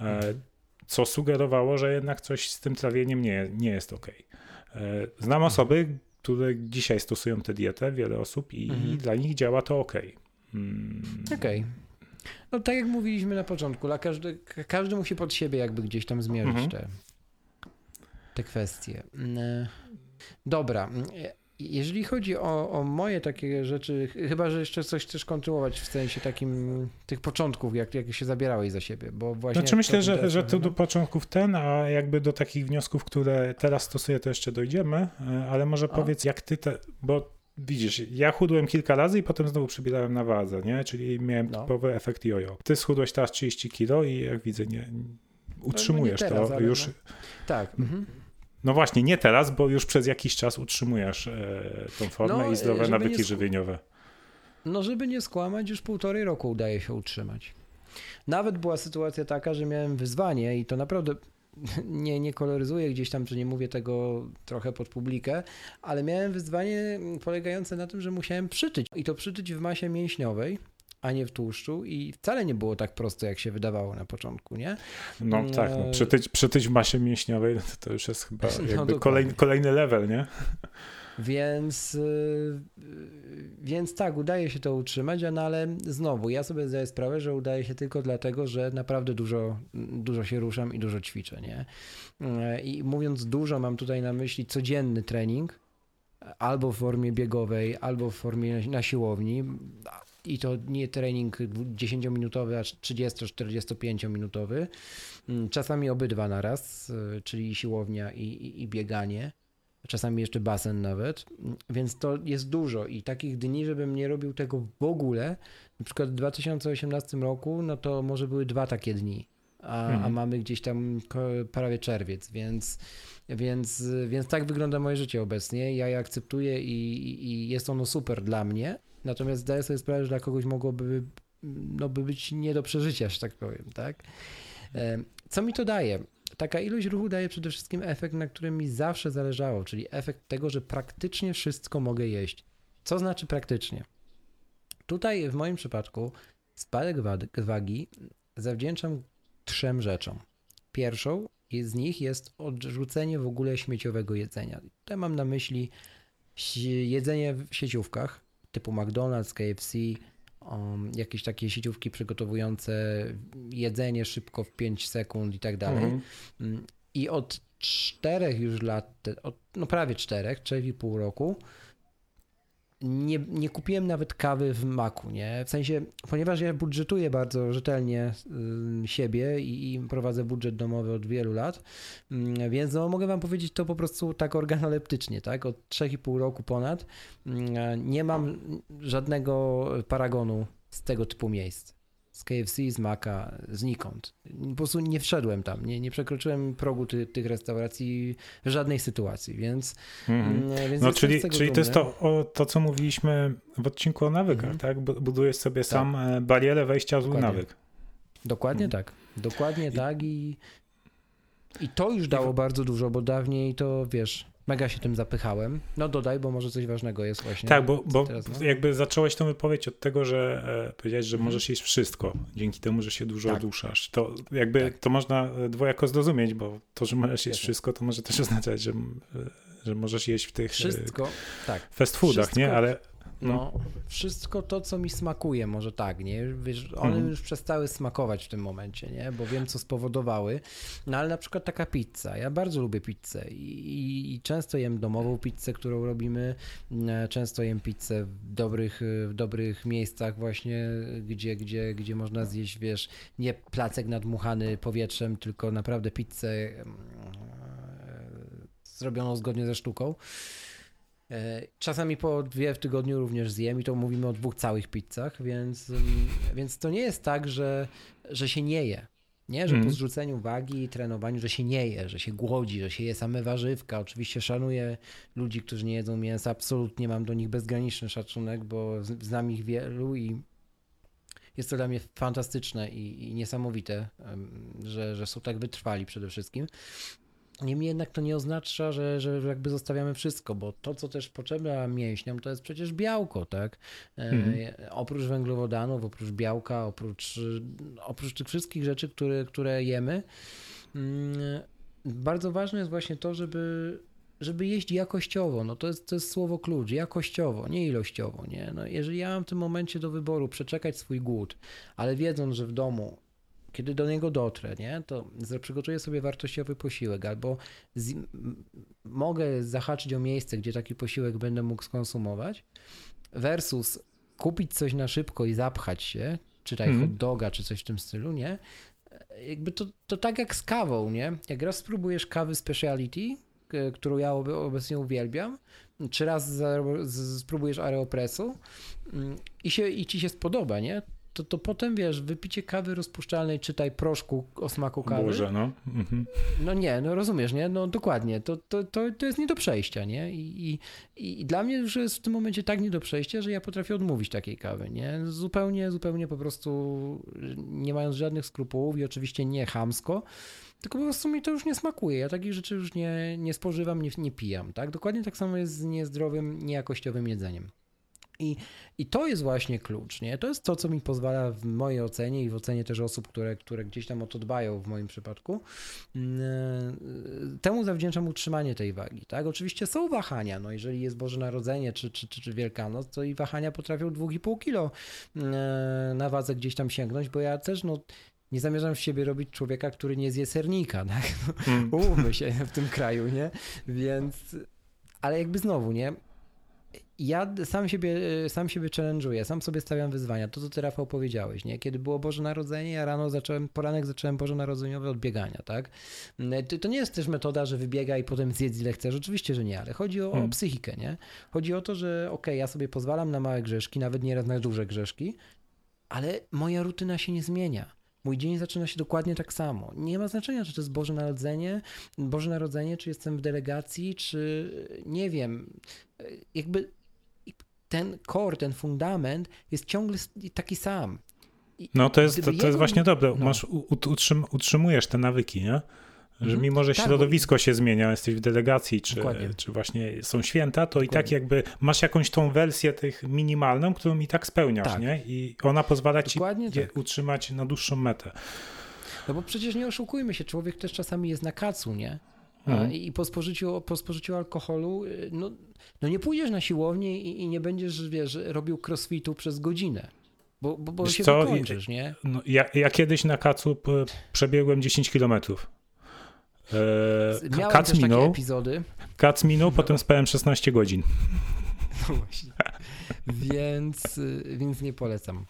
S1: Mhm. Co sugerowało, że jednak coś z tym trawieniem nie, nie jest ok. E, znam osoby, które dzisiaj stosują tę dietę, wiele osób i mhm. dla nich działa to ok.
S2: Mm. Okej. Okay. No tak jak mówiliśmy na początku, dla każdy, każdy musi pod siebie jakby gdzieś tam zmierzyć mhm. te, te kwestie. Mm, e, dobra. Jeżeli chodzi o, o, moje takie rzeczy, chyba, że jeszcze coś chcesz kontynuować w sensie takim tych początków, jak, jak się zabierałeś za siebie, bo właśnie...
S1: Znaczy myślę, że, że to do początków ten, a jakby do takich wniosków, które teraz stosuję, to jeszcze dojdziemy, e, ale może a? powiedz, jak ty te, bo widzisz, ja chudłem kilka razy i potem znowu przybierałem na wadze, nie? Czyli miałem no. typowy efekt jojo. Ty schudłeś teraz 30 kilo i jak widzę, nie, utrzymujesz no, teraz, to już. No.
S2: Tak. Mhm.
S1: No właśnie, nie teraz, bo już przez jakiś czas utrzymujesz e, tą formę no, i zdrowe nawyki żywieniowe.
S2: No, żeby nie skłamać, już półtorej roku udaje się utrzymać. Nawet była sytuacja taka, że miałem wyzwanie i to naprawdę nie, nie koloryzuję gdzieś tam, że nie mówię tego trochę pod publikę, ale miałem wyzwanie polegające na tym, że musiałem przytyć i to przytyć w masie mięśniowej, a nie w tłuszczu i wcale nie było tak prosto, jak się wydawało na początku, nie?
S1: No tak, no, przytyć, przytyć w masie mięśniowej no to, już jest chyba
S2: No,
S1: kolejny, kolejny level, nie?
S2: Więc, y, więc tak, udaje się to utrzymać, no ale znowu, ja sobie zdaję sprawę, że udaje się tylko dlatego, że naprawdę dużo, dużo się ruszam i dużo ćwiczę, nie? I mówiąc dużo, mam tutaj na myśli codzienny trening, albo w formie biegowej, albo w formie na siłowni. I to nie trening 10-minutowy, a 30-45 minutowy. Czasami obydwa na raz, czyli siłownia i, i, i bieganie. Czasami jeszcze basen nawet, więc to jest dużo i takich dni, żebym nie robił tego w ogóle, na przykład w 2018 roku, no to może były dwa takie dni, a, mhm. a mamy gdzieś tam prawie czerwiec, więc, więc, więc tak wygląda moje życie obecnie, ja je akceptuję i, i jest ono super dla mnie, natomiast zdaję sobie sprawę, że dla kogoś mogłoby no, by być nie do przeżycia, że tak powiem, tak? E, co mi to daje? taka ilość ruchu daje przede wszystkim efekt, na którym mi zawsze zależało, czyli efekt tego, że praktycznie wszystko mogę jeść. Co znaczy praktycznie? Tutaj w moim przypadku spadek wagi zawdzięczam trzem rzeczom. Pierwszą z nich jest odrzucenie w ogóle śmieciowego jedzenia. Tutaj mam na myśli jedzenie w sieciówkach typu McDonald's, KFC, um, jakieś takie sieciówki przygotowujące jedzenie szybko w 5 sekund i tak dalej. Mhm. Mm, I od czterech już lat, od, no prawie czterech, 3,5 roku, nie, nie kupiłem nawet kawy w maku, nie? W sensie, ponieważ ja budżetuję bardzo rzetelnie y, siebie i, i, prowadzę budżet domowy od wielu lat, y, więc no, mogę wam powiedzieć to po prostu tak organoleptycznie, tak? Od 3,5 roku ponad y, nie mam żadnego paragonu z tego typu miejsc z KFC, z Maka, znikąd. Po prostu nie wszedłem tam, nie, nie przekroczyłem progu ty, tych restauracji w żadnej sytuacji, więc.
S1: Mm. więc no, czyli, czyli to jest to, o, to, co mówiliśmy w odcinku o nawykach, mm. tak? Budujesz sobie tak. sam e, barierę wejścia w zły nawyk.
S2: Dokładnie mm. tak. Dokładnie I... tak i. I to już dało bardzo dużo, bo dawniej to wiesz, Mega się tym zapychałem. No dodaj, bo może coś ważnego jest właśnie.
S1: Tak, bo, bo teraz, no? jakby zacząłeś tę wypowiedź od tego, że e, powiedziałeś, że mhm. możesz jeść wszystko, dzięki temu, że się dużo tak. oduszasz. To jakby tak. to można e, dwojako zrozumieć, bo to, że możesz jeść wszystko, to może też oznaczać, że, e, że możesz jeść w tych
S2: wszystko,
S1: tak. fast foodach, wszystko, nie? Ale
S2: no. no. wszystko to, co mi smakuje, może tak, nie? Wiesz, one mhm. już przestały smakować w tym momencie, nie? Bo wiem, co spowodowały. No ale na przykład taka pizza. Ja bardzo lubię pizzę i, i często jem domową pizzę, którą robimy. E, często jem pizzę w dobrych, w dobrych miejscach właśnie, gdzie, gdzie, gdzie można zjeść, wiesz, nie placek nadmuchany powietrzem, tylko naprawdę pizzę mm, e, zrobioną zgodnie ze sztuką. E, czasami po dwie w tygodniu również zjem i to mówimy o dwóch całych pizzach, więc, mm, więc to nie jest tak, że, że się nie je. Nie, że po mhm. zrzuceniu wagi i trenowaniu, że się nie je, że się głodzi, że się je same warzywka. Oczywiście szanuję ludzi, którzy nie jedzą mięsa, absolutnie mam do nich bezgraniczny szacunek, bo znam ich wielu i jest to dla mnie fantastyczne i, i niesamowite, że, że są tak wytrwali przede wszystkim. Niemniej jednak to nie oznacza, że, że jakby zostawiamy wszystko, bo to, co też potrzeba mięśniom, to jest przecież białko, tak? Mhm. E, oprócz węglowodanów, oprócz białka, oprócz, oprócz tych wszystkich rzeczy, które, które jemy, mm, bardzo ważne jest właśnie to, żeby, żeby jeść jakościowo. No to jest, to jest słowo klucz, jakościowo, nie ilościowo, nie? No jeżeli ja mam w tym momencie do wyboru przeczekać swój głód, ale wiedząc, że w domu kiedy do niego dotrę, nie, to przygotuję sobie wartościowy posiłek albo z, mogę zahaczyć o miejsce, gdzie taki posiłek będę mógł skonsumować versus kupić coś na szybko i zapchać się, czytaj mm. hot doga czy coś w tym stylu, nie? Jakby to, to tak jak z kawą, nie? Jak raz spróbujesz kawy speciality, którą ja obecnie uwielbiam, czy raz spróbujesz aeropresu mm, i, się, i ci się spodoba, nie? To, to potem wiesz, wypicie kawy rozpuszczalnej, czytaj proszku o smaku kawy.
S1: Boże, no. Mhm.
S2: No nie, no rozumiesz, nie? No dokładnie, to, to, to, to jest nie do przejścia, nie? I, i, I dla mnie już jest w tym momencie tak nie do przejścia, że ja potrafię odmówić takiej kawy, nie? Zupełnie, zupełnie po prostu nie mając żadnych skrupułów i oczywiście nie chamsko, tylko po prostu mi to już nie smakuje. Ja takich rzeczy już nie, nie spożywam, nie, nie pijam, tak? Dokładnie tak samo jest z niezdrowym, niejakościowym jedzeniem. I, I to jest właśnie klucz, nie? To jest to, co mi pozwala w mojej ocenie i w ocenie też osób, które, które gdzieś tam o to dbają w moim przypadku, mm, temu zawdzięczam utrzymanie tej wagi, tak? Oczywiście są wahania, no jeżeli jest Boże Narodzenie czy, czy, czy, czy Wielkanoc, to i wahania potrafią 2,5 kilo mm, na wadze gdzieś tam sięgnąć, bo ja też, no nie zamierzam z siebie robić człowieka, który nie zje sernika, tak? No, mm. Umówmy się w tym kraju, nie? Więc, ale jakby znowu, nie? Ja sam siebie, sam siebie challenge'uję, sam sobie stawiam wyzwania. To, co ty, Rafał, powiedziałeś, nie? Kiedy było Boże Narodzenie, ja rano zacząłem, poranek zacząłem Boże Narodzeniowe od biegania, tak? To, to nie jest też metoda, że wybiega i potem zjedz ile chcesz. Oczywiście, że nie, ale chodzi o, hmm. o psychikę, nie? Chodzi o to, że okej, okay, ja sobie pozwalam na małe grzeszki, nawet nieraz na duże grzeszki, ale moja rutyna się nie zmienia. Mój dzień zaczyna się dokładnie tak samo. Nie ma znaczenia, czy to jest Boże Narodzenie, Boże Narodzenie, czy jestem w delegacji, czy nie wiem. Jakby ten core, ten fundament jest ciągle taki sam.
S1: I no to jest, to, to jest właśnie dobre. No. Masz, utrzym, utrzymujesz te nawyki, nie? Że mhm. mimo, że tak, środowisko bo... się zmienia, jesteś w delegacji, czy, czy właśnie są święta, to Dokładnie. i tak jakby masz jakąś tą wersję tych minimalną, którą i tak spełniasz, tak. nie? I ona pozwala ci tak. utrzymać na dłuższą metę.
S2: No bo przecież nie oszukujmy się, człowiek też czasami jest na kacu, nie? Mhm. I po spożyciu, po spożyciu alkoholu, y, no, no nie pójdziesz na siłownię i, i nie będziesz, wiesz, robił crossfitu przez godzinę. Bo, bo, bo się co? wykończysz, nie?
S1: No, ja, ja kiedyś na kacu przebiegłem 10 kilometrów.
S2: E, Miałem kac minął.
S1: Kac minął, no. potem spałem 16 godzin.
S2: No właśnie. więc, y, więc nie polecam.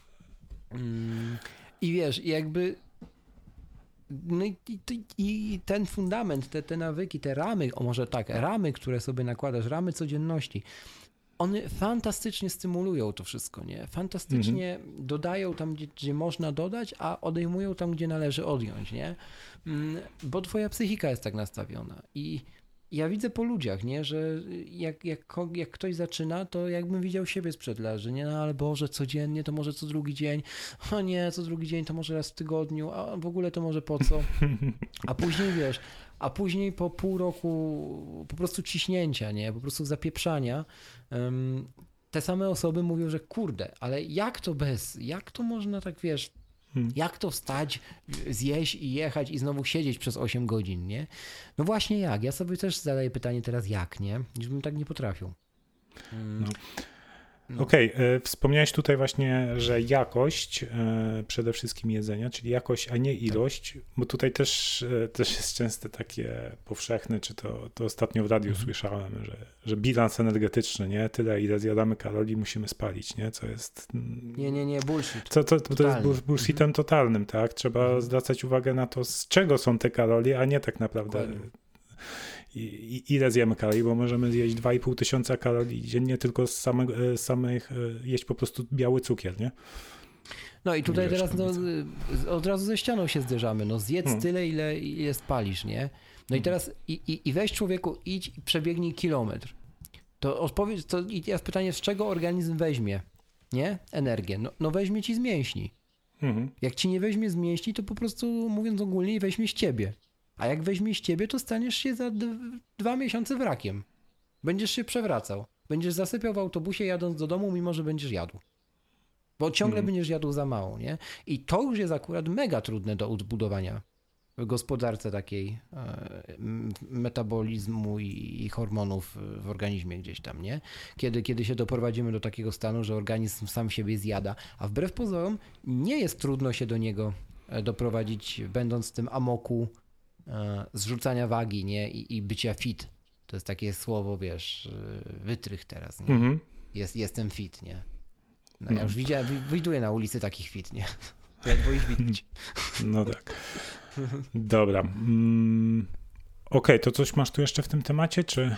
S2: Mm, I wiesz, jakby no i, i, i, ten fundament, te, te nawyki, te ramy, o może tak, ramy, które sobie nakładasz, ramy codzienności, one fantastycznie stymulują to wszystko, nie? Fantastycznie mhm. dodają tam, gdzie, gdzie, można dodać, a odejmują tam, gdzie należy odjąć, nie? Mm, bo twoja psychika jest tak nastawiona i ja widzę po ludziach, nie, że jak, jak, jak ktoś zaczyna, to jakbym widział siebie sprzed lat, że nie, no ale Boże, codziennie, to może co drugi dzień, o nie, co drugi dzień, to może raz w tygodniu, a w ogóle to może po co? A później wiesz, a później po pół roku po prostu ciśnięcia, nie, po prostu zapieprzania, te same osoby mówią, że kurde, ale jak to bez, jak to można tak, wiesz, Hmm. Jak to wstać, zjeść i jechać i znowu siedzieć przez 8 godzin, nie? No właśnie jak? Ja sobie też zadaję pytanie teraz jak, nie? Już bym tak nie potrafił.
S1: Hmm. No. No. Okej, okay. E, wspomniałeś tutaj właśnie, że jakość e, przede wszystkim jedzenia, czyli jakość, a nie tak. ilość, tak. bo tutaj też, e, też jest często takie powszechne, czy to, to ostatnio w radiu mhm. słyszałem, że, że bilans energetyczny, nie? Tyle, ile zjadamy kalorii, musimy spalić, nie? Co jest...
S2: Mm, nie, nie, nie, bullshit.
S1: Co, to, to jest bullshitem mhm. totalnym, tak? Trzeba mhm. zwracać uwagę na to, z czego są te kalorie, a nie tak naprawdę... Dokładnie ile zjemy kalorii, bo możemy zjeść 2,5 tysiąca kalorii dziennie tylko z samych, e, samych e, jeść po prostu biały cukier, nie?
S2: No i tutaj teraz no, od razu ze ścianą się zderzamy. No zjedz hmm. tyle, ile, ile spalisz, nie? No hmm. i teraz i, i, i weź człowieku, idź i przebiegnij kilometr. To odpowiedź, to i teraz pytanie, z czego organizm weźmie, nie? Energię. No, no weźmie ci z mięśni. Hmm. Jak ci nie weźmie z mięśni, to po prostu mówiąc ogólnie weźmie z ciebie. A jak weźmie z ciebie, to staniesz się za dwa miesiące wrakiem. Będziesz się przewracał. Będziesz zasypiał w autobusie jadąc do domu, mimo że będziesz jadł. Bo ciągle mm. będziesz jadł za mało, nie? I to już jest akurat mega trudne do odbudowania w gospodarce takiej e, metabolizmu i, hormonów w organizmie gdzieś tam, nie? Kiedy, kiedy się doprowadzimy do takiego stanu, że organizm sam siebie zjada, a wbrew pozorom nie jest trudno się do niego e, doprowadzić, będąc w tym amoku zrzucania wagi, nie? I, i bycia fit. To jest takie słowo, wiesz, wytrych teraz, nie? Mhm. Jest, jestem fit, nie? No, ja no. już widziałem, wyjduję na ulicy takich fit, nie? Ledwo ich widać.
S1: No tak. Dobra. Mm, Okej, okay, to coś masz tu jeszcze w tym temacie, czy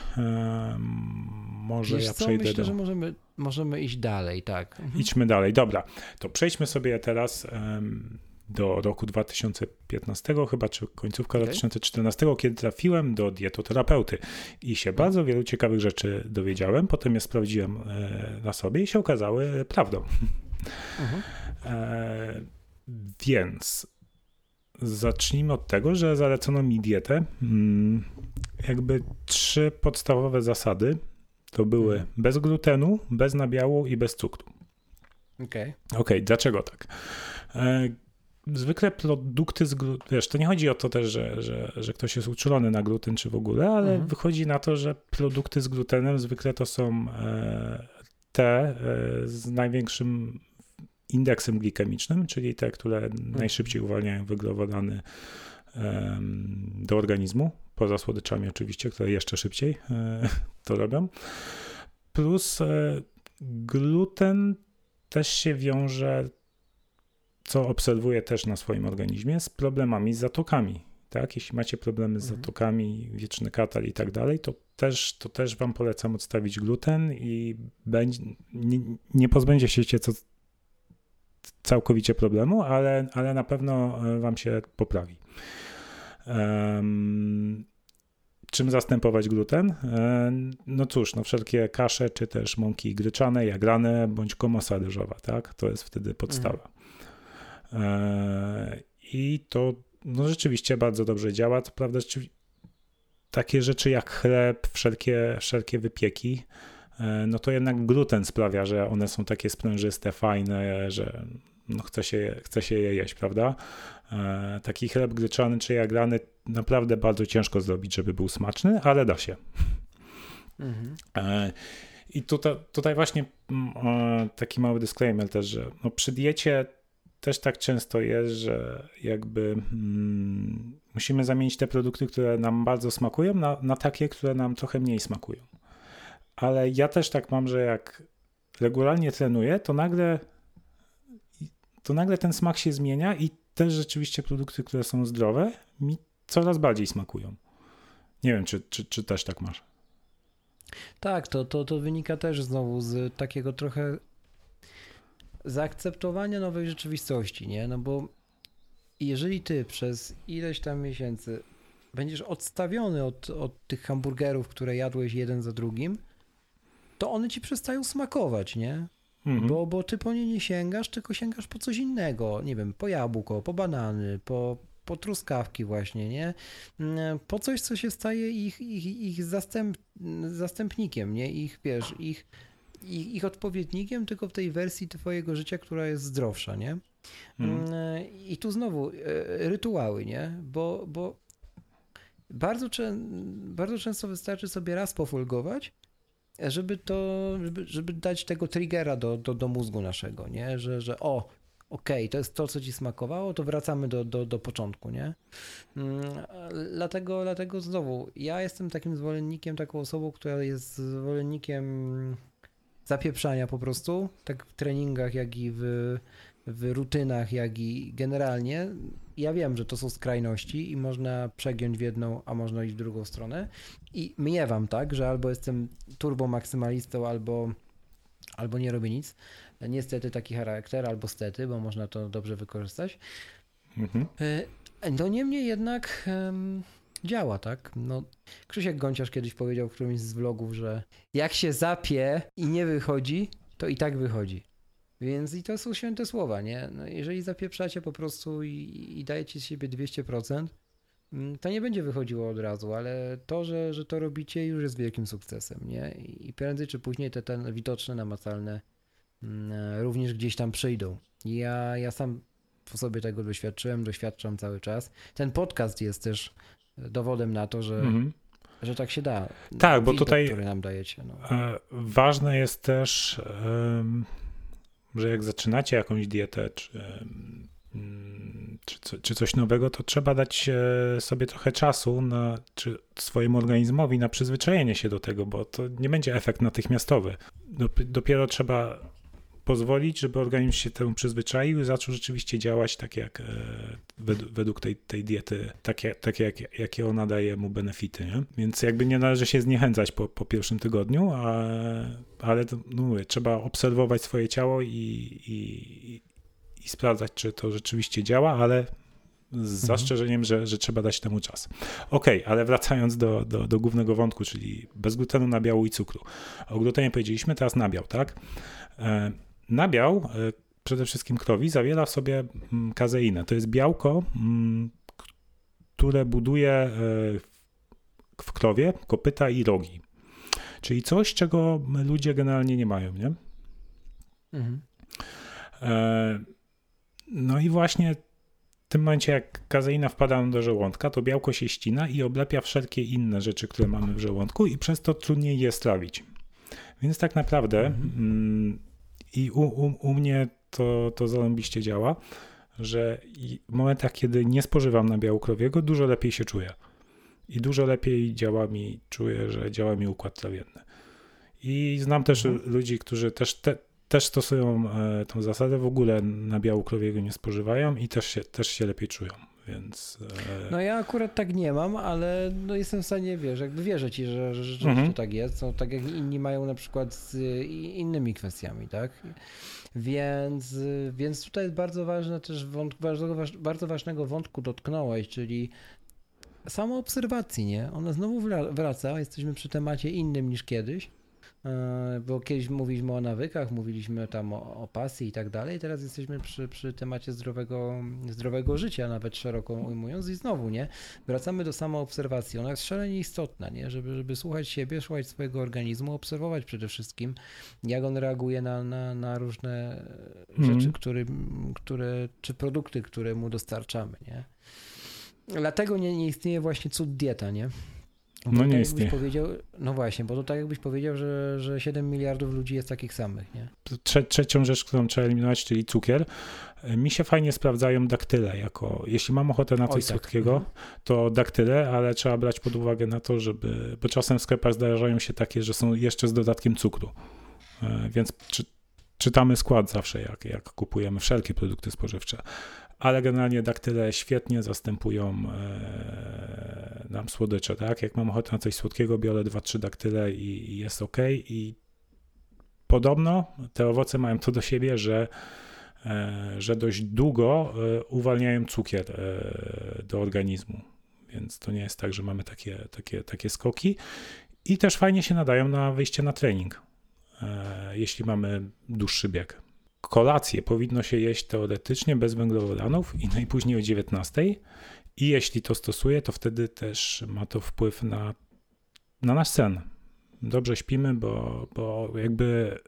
S1: może
S2: Wiesz
S1: ja
S2: co,
S1: przejdę
S2: myślę,
S1: do...
S2: że możemy, możemy iść dalej, tak. Mhm.
S1: Idźmy dalej. Dobra, to przejdźmy sobie teraz em, do roku 2015 chyba, czy końcówka
S2: Okej.
S1: 2014, kiedy trafiłem do dietoterapeuty i się bardzo wielu ciekawych rzeczy dowiedziałem. Potem je sprawdziłem e, na sobie i się okazały prawdą.
S2: Mhm.
S1: E, więc zacznijmy od tego, że zalecono mi dietę. Mm, jakby trzy podstawowe zasady to były
S2: Mhm.
S1: bez glutenu, bez nabiału i bez cukru.
S2: Okej.
S1: Okej, dlaczego tak? Zwykle produkty z glutenu, wiesz, to nie chodzi o to też, że, że, że ktoś jest uczulony na gluten czy w ogóle, ale
S2: Mhm.
S1: wychodzi na to, że produkty z glutenem zwykle to są e, te e, z największym indeksem glikemicznym, czyli te, które najszybciej uwalniają węglowodany do organizmu, poza słodyczami oczywiście, które jeszcze szybciej e, to robią. Plus gluten też się wiąże, co obserwuję też na swoim organizmie, z problemami z zatokami. Tak? Jeśli macie problemy z
S2: Mhm.
S1: zatokami, wieczny katar i tak dalej, to też, to też wam polecam odstawić gluten i będzie, nie, nie pozbędzie się co całkowicie problemu, ale, ale na pewno e, wam się poprawi. Em, czym zastępować gluten? E, No cóż, no wszelkie kasze, czy też mąki gryczane, jaglane, bądź komosa ryżowa, tak? To jest wtedy podstawa. E, I to no rzeczywiście bardzo dobrze działa. Co prawda, takie rzeczy jak chleb, wszelkie, wszelkie wypieki, e, no to jednak gluten sprawia, że one są takie sprężyste, fajne, że no chce, się, chce się je jeść, prawda? E, Taki chleb gryczany czy jaglany naprawdę bardzo ciężko zrobić, żeby był smaczny, ale da się.
S2: Mhm.
S1: I tutaj, tutaj właśnie mm, taki mały disclaimer też, że no przy diecie też tak często jest, że jakby mm, musimy zamienić te produkty, które nam bardzo smakują, na, na takie, które nam trochę mniej smakują. Ale ja też tak mam, że jak regularnie trenuję, to nagle to nagle ten smak się zmienia i też rzeczywiście produkty, które są zdrowe, mi coraz bardziej smakują. Nie wiem, czy, czy, czy też tak masz.
S2: Tak, to, to, to wynika też znowu z takiego trochę zaakceptowania nowej rzeczywistości, nie? No bo jeżeli ty przez ileś tam miesięcy będziesz odstawiony od, od tych hamburgerów, które jadłeś jeden za drugim, to one ci przestają smakować, nie?
S1: Mhm.
S2: Bo, bo ty po nie nie sięgasz, tylko sięgasz po coś innego. Nie wiem, po jabłko, po banany, po, po truskawki właśnie, nie? Mm, Po coś, co się staje ich, ich, ich zastęp, zastępnikiem, nie? Ich, wiesz, ich, ich, ich odpowiednikiem, tylko w tej wersji twojego życia, która jest zdrowsza, nie?
S1: Mhm.
S2: Mm, I tu znowu e, rytuały, nie? Bo, bo bardzo, bardzo często wystarczy sobie raz pofolgować, żeby to, żeby, żeby dać tego triggera do, do, do mózgu naszego, nie? Że, że o, okej, to jest to, co ci smakowało, to wracamy do, do, do początku, nie? Mm, Dlatego, dlatego znowu, ja jestem takim zwolennikiem, taką osobą, która jest zwolennikiem zapieprzania po prostu, tak w treningach, jak i w, w rutynach, jak i generalnie. Ja wiem, że to są skrajności i można przegiąć w jedną, a można iść w drugą stronę. I miewam tak, że albo jestem turbo maksymalistą, albo, albo nie robię nic. Niestety taki charakter, albo stety, bo można to dobrze wykorzystać.
S1: Mhm.
S2: E, No niemniej jednak em, działa, tak? No, Krzysiek Gonciarz kiedyś powiedział w którymś z vlogów, że jak się zapie i nie wychodzi, to i tak wychodzi. Więc i to są święte słowa, nie? No, jeżeli zapieprzacie po prostu i, i dajecie z siebie 200%, mm, to nie będzie wychodziło od razu, ale to, że, że to robicie już jest wielkim sukcesem, nie? I prędzej czy później te, te widoczne, namacalne mm, również gdzieś tam przyjdą. Ja, ja sam po sobie tego doświadczyłem, doświadczam cały czas. Ten podcast jest też dowodem na to, że,
S1: Mhm.
S2: że tak się da.
S1: Tak, bo tutaj-
S2: który nam dajecie. No.
S1: E, Ważne jest też, że jak zaczynacie jakąś dietę, czy, czy, czy coś nowego, to trzeba dać e, sobie trochę czasu na, czy swojemu organizmowi na przyzwyczajenie się do tego, bo to nie będzie efekt natychmiastowy. Dop- Dopiero trzeba pozwolić, żeby organizm się temu przyzwyczaił i zaczął rzeczywiście działać tak jak e, według tej, tej diety, takie, takie jak, jakie ona daje mu benefity. Nie? Więc jakby nie należy się zniechęcać po, po pierwszym tygodniu, a, ale to, no mówię, trzeba obserwować swoje ciało i, i, i sprawdzać, czy to rzeczywiście działa, ale z mhm. zastrzeżeniem, że, że trzeba dać temu czas. Ok, ale wracając do, do, do głównego wątku, czyli bez glutenu, nabiału i cukru. O glutenie powiedzieliśmy, teraz nabiał, tak? E, nabiał e, przede wszystkim krowi zawiera w sobie mm, kazeinę. To jest białko, mm, które buduje e, w krowie kopyta i rogi. Czyli coś, czego ludzie generalnie nie mają, nie? Mhm. No i właśnie w tym momencie, jak kazeina wpada do żołądka, to białko się ścina i oblepia wszelkie inne rzeczy, które mamy w żołądku, i przez to trudniej je strawić. Więc tak naprawdę, mhm. mm, i u, u, u mnie to, to zarąbiście działa, że w momentach, kiedy nie spożywam nabiału krowiego, dużo lepiej się czuję. I dużo lepiej działa mi, czuję, że działa mi układ trawienny. I znam też mhm. ludzi, którzy też te, też stosują e, tą zasadę, w ogóle nabiału krowiego nie spożywają i też się, też się lepiej czują. Więc,
S2: e... No ja akurat tak nie mam, ale no jestem w stanie, wiesz, jakby wierzę ci, że, że rzeczywiście mhm. tak jest, no, tak jak inni mają na przykład z innymi kwestiami, tak? Więc, więc tutaj jest bardzo ważne też wątk, bardzo, bardzo ważnego wątku dotknąłeś, czyli samo obserwacji, nie? Ona znowu wraca, jesteśmy przy temacie innym niż kiedyś, E, bo kiedyś mówiliśmy o nawykach, mówiliśmy tam o, o pasji i tak dalej, teraz jesteśmy przy, przy temacie zdrowego, zdrowego życia, nawet szeroko ujmując i znowu, nie, wracamy do samoobserwacji, ona jest szalenie istotna, nie, żeby, żeby słuchać siebie, słuchać swojego organizmu, obserwować przede wszystkim, jak on reaguje na, na, na różne mm. rzeczy, który, które, czy produkty, które mu dostarczamy, nie. Dlatego nie, nie istnieje właśnie cud dieta, nie?
S1: No nie
S2: tak
S1: istnieje.
S2: Powiedział, no właśnie, bo to tak jakbyś powiedział, że, że 7 miliardów ludzi jest takich samych, nie?
S1: Trze trzecią rzecz, którą trzeba eliminować, czyli cukier. Mi się fajnie sprawdzają daktyle, jako jeśli mam ochotę na coś tak. słodkiego, mhm. to daktyle, ale trzeba brać pod uwagę na to, żeby, bo czasem w sklepach zdarzają się takie, że są jeszcze z dodatkiem cukru. E, więc czy, czytamy skład zawsze, jak, jak kupujemy wszelkie produkty spożywcze ale generalnie daktyle świetnie zastępują e, nam słodycze, tak? Jak mam ochotę na coś słodkiego, biorę 2-3 daktyle i, i, jest ok. I podobno te owoce mają to do siebie, że, e, że dość długo e, uwalniają cukier e, do organizmu. Więc to nie jest tak, że mamy takie, takie, takie skoki. I też fajnie się nadają na wyjście na trening, jeśli mamy dłuższy bieg kolację powinno się jeść teoretycznie bez węglowodanów i najpóźniej o 19. I jeśli to stosuje, to wtedy też ma to wpływ na, na nasz sen. Dobrze śpimy, bo, bo jakby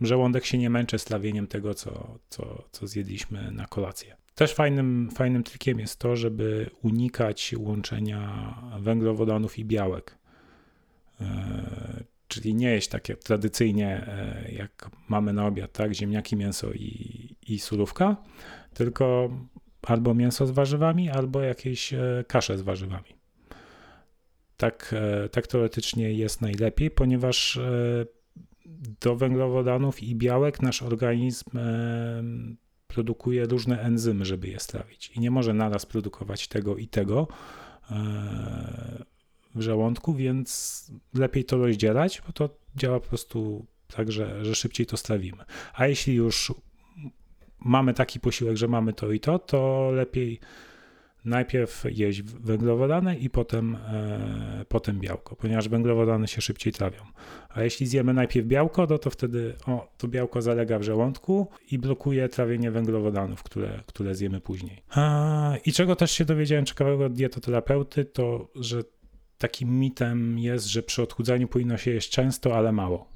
S1: żołądek się nie męczy slawieniem tego, co, co, co zjedliśmy na kolację. Też fajnym, fajnym trikiem jest to, żeby unikać łączenia węglowodanów i białek. Czyli nie jeść takie tradycyjnie, e, jak mamy na obiad, tak, ziemniaki, mięso i, i surówka, tylko albo mięso z warzywami, albo jakieś e, kasze z warzywami. Tak, e, tak teoretycznie jest najlepiej, ponieważ do węglowodanów i białek nasz organizm produkuje różne enzymy, żeby je strawić. I nie może naraz produkować tego i tego w żołądku, więc lepiej to rozdzielać, bo to działa po prostu tak, że, że szybciej to strawimy. A jeśli już mamy taki posiłek, że mamy to i to, to lepiej najpierw jeść węglowodany i potem, e, potem białko, ponieważ węglowodany się szybciej trawią. A jeśli zjemy najpierw białko, no to wtedy o, to białko zalega w żołądku i blokuje trawienie węglowodanów, które, które zjemy później. A, I czego też się dowiedziałem ciekawego od dietoterapeuty, to że takim mitem jest, że przy odchudzaniu powinno się jeść często, ale mało.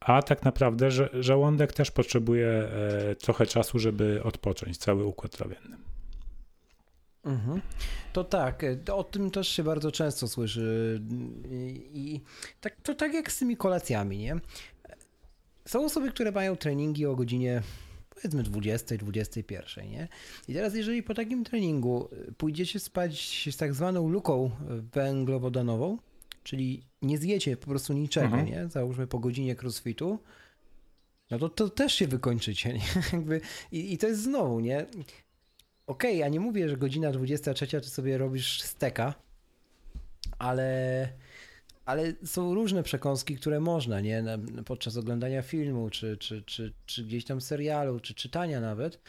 S1: A tak naprawdę że żołądek też potrzebuje e, trochę czasu, żeby odpocząć, cały układ trawienny.
S2: Mhm. To tak, e, o tym też się bardzo często słyszy. I tak, to tak jak z tymi kolacjami, nie? Są osoby, które mają treningi o godzinie powiedzmy 20, 21, nie? I teraz jeżeli po takim treningu y, pójdziecie spać z tak zwaną luką węglowodanową, czyli nie zjecie po prostu niczego, mhm. nie? Załóżmy po godzinie crossfitu, no to, to też się wykończycie. Nie? Jakby, i, I to jest znowu, nie? Okej, okay, ja nie mówię, że godzina 23 ty sobie robisz steka, ale, ale są różne przekąski, które można, nie? Podczas oglądania filmu, czy, czy, czy, czy gdzieś tam serialu, czy czytania nawet.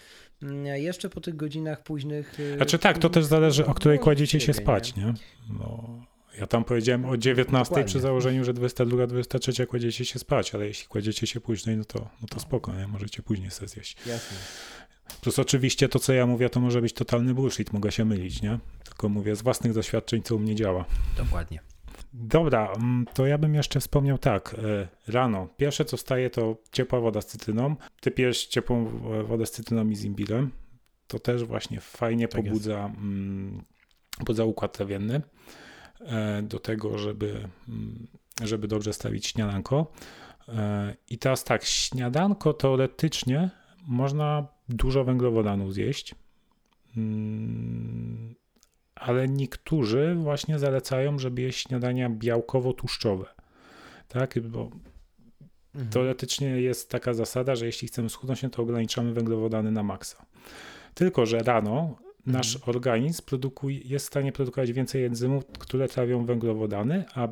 S2: Mm, jeszcze po tych godzinach późnych.
S1: Y, znaczy tak, to też zależy, o której kładziecie się spać, nie? nie? No, ja tam powiedziałem o 19 Dokładnie. przy założeniu, że 22, 23 kładziecie się spać, ale jeśli kładziecie się później, no to, no to spoko, nie? Możecie później sobie zjeść.
S2: Jasne.
S1: Plus oczywiście to, co ja mówię, to może być totalny bullshit, mogę się mylić, nie? Tylko mówię z własnych doświadczeń, co u mnie działa.
S2: Dokładnie.
S1: Dobra, mm, to ja bym jeszcze wspomniał tak. E, rano, pierwsze co wstaje to ciepła woda z cytryną. Ty pijesz ciepłą wodę z cytryną i z imbirem. To też właśnie fajnie tak pobudza, mm, pobudza układ trawienny e, do tego, żeby, mm, żeby dobrze stawić śniadanko. E, I teraz tak, śniadanko teoretycznie można dużo węglowodanów zjeść, ale niektórzy właśnie zalecają, żeby jeść śniadania białkowo-tłuszczowe. Tak, bo mhm. teoretycznie jest taka zasada, że jeśli chcemy schudnąć, to ograniczamy węglowodany na maksa. Tylko, że rano nasz mhm. organizm produkuje, jest w stanie produkować więcej enzymów, które trawią węglowodany, a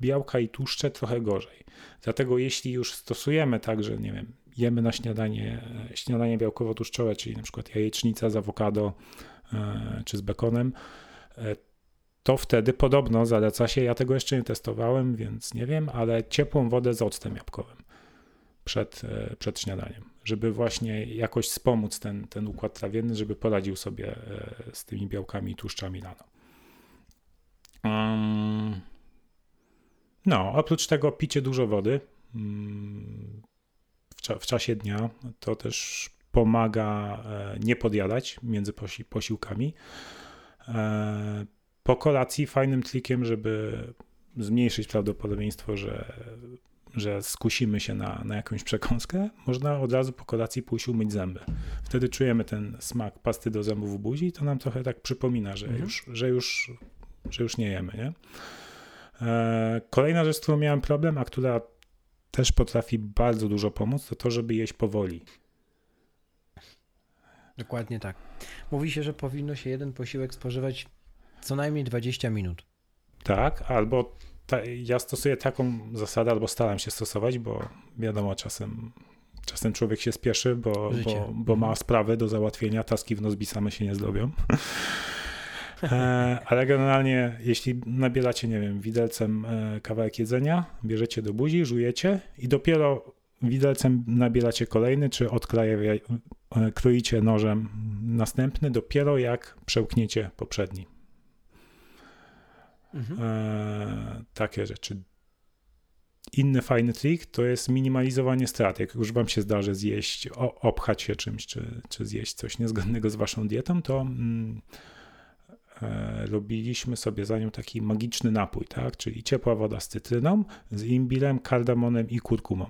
S1: białka i tłuszcze trochę gorzej. Dlatego jeśli już stosujemy tak, że nie wiem, jemy na śniadanie śniadanie białkowo-tłuszczowe, czyli na przykład jajecznica z awokado e, czy z bekonem, e, to wtedy podobno zaleca się, ja tego jeszcze nie testowałem, więc nie wiem, ale ciepłą wodę z octem jabłkowym przed, e, przed śniadaniem, żeby właśnie jakoś wspomóc ten, ten układ trawienny, żeby poradził sobie z tymi białkami i tłuszczami rano. No, oprócz tego picie dużo wody. Mm, w, czasie dnia. To też pomaga e, nie podjadać między posi posiłkami. E, po kolacji fajnym trikiem, żeby zmniejszyć prawdopodobieństwo, że, że skusimy się na, na jakąś przekąskę, można od razu po kolacji pójść umyć zęby. Wtedy czujemy ten smak pasty do zębów w buzi i to nam trochę tak przypomina, że, mhm. już, że, już, że już nie jemy. Nie? E, kolejna rzecz, z którą miałem problem, a która też potrafi bardzo dużo pomóc, to to, żeby jeść powoli.
S2: Dokładnie tak. Mówi się, że powinno się jeden posiłek spożywać co najmniej 20 minut.
S1: Tak, albo ta, ja stosuję taką zasadę, albo staram się stosować, bo wiadomo, czasem, czasem człowiek się spieszy, bo, bo, bo ma mhm. sprawy do załatwienia, taski w Nozbi same się nie zrobią. E, ale generalnie, jeśli nabieracie, nie wiem, widelcem e, kawałek jedzenia, bierzecie do buzi, żujecie i dopiero widelcem nabieracie kolejny, czy odkraje, kroicie nożem następny, dopiero jak przełkniecie poprzedni. Mhm. E, takie rzeczy. Inny fajny trik to jest minimalizowanie strat. Jak już wam się zdarzy zjeść, obchać się czymś, czy, czy zjeść coś niezgodnego z waszą dietą, to mm, E, robiliśmy sobie za nią taki magiczny napój, tak? czyli ciepła woda z cytryną, z imbirem, kardamonem i kurkumą.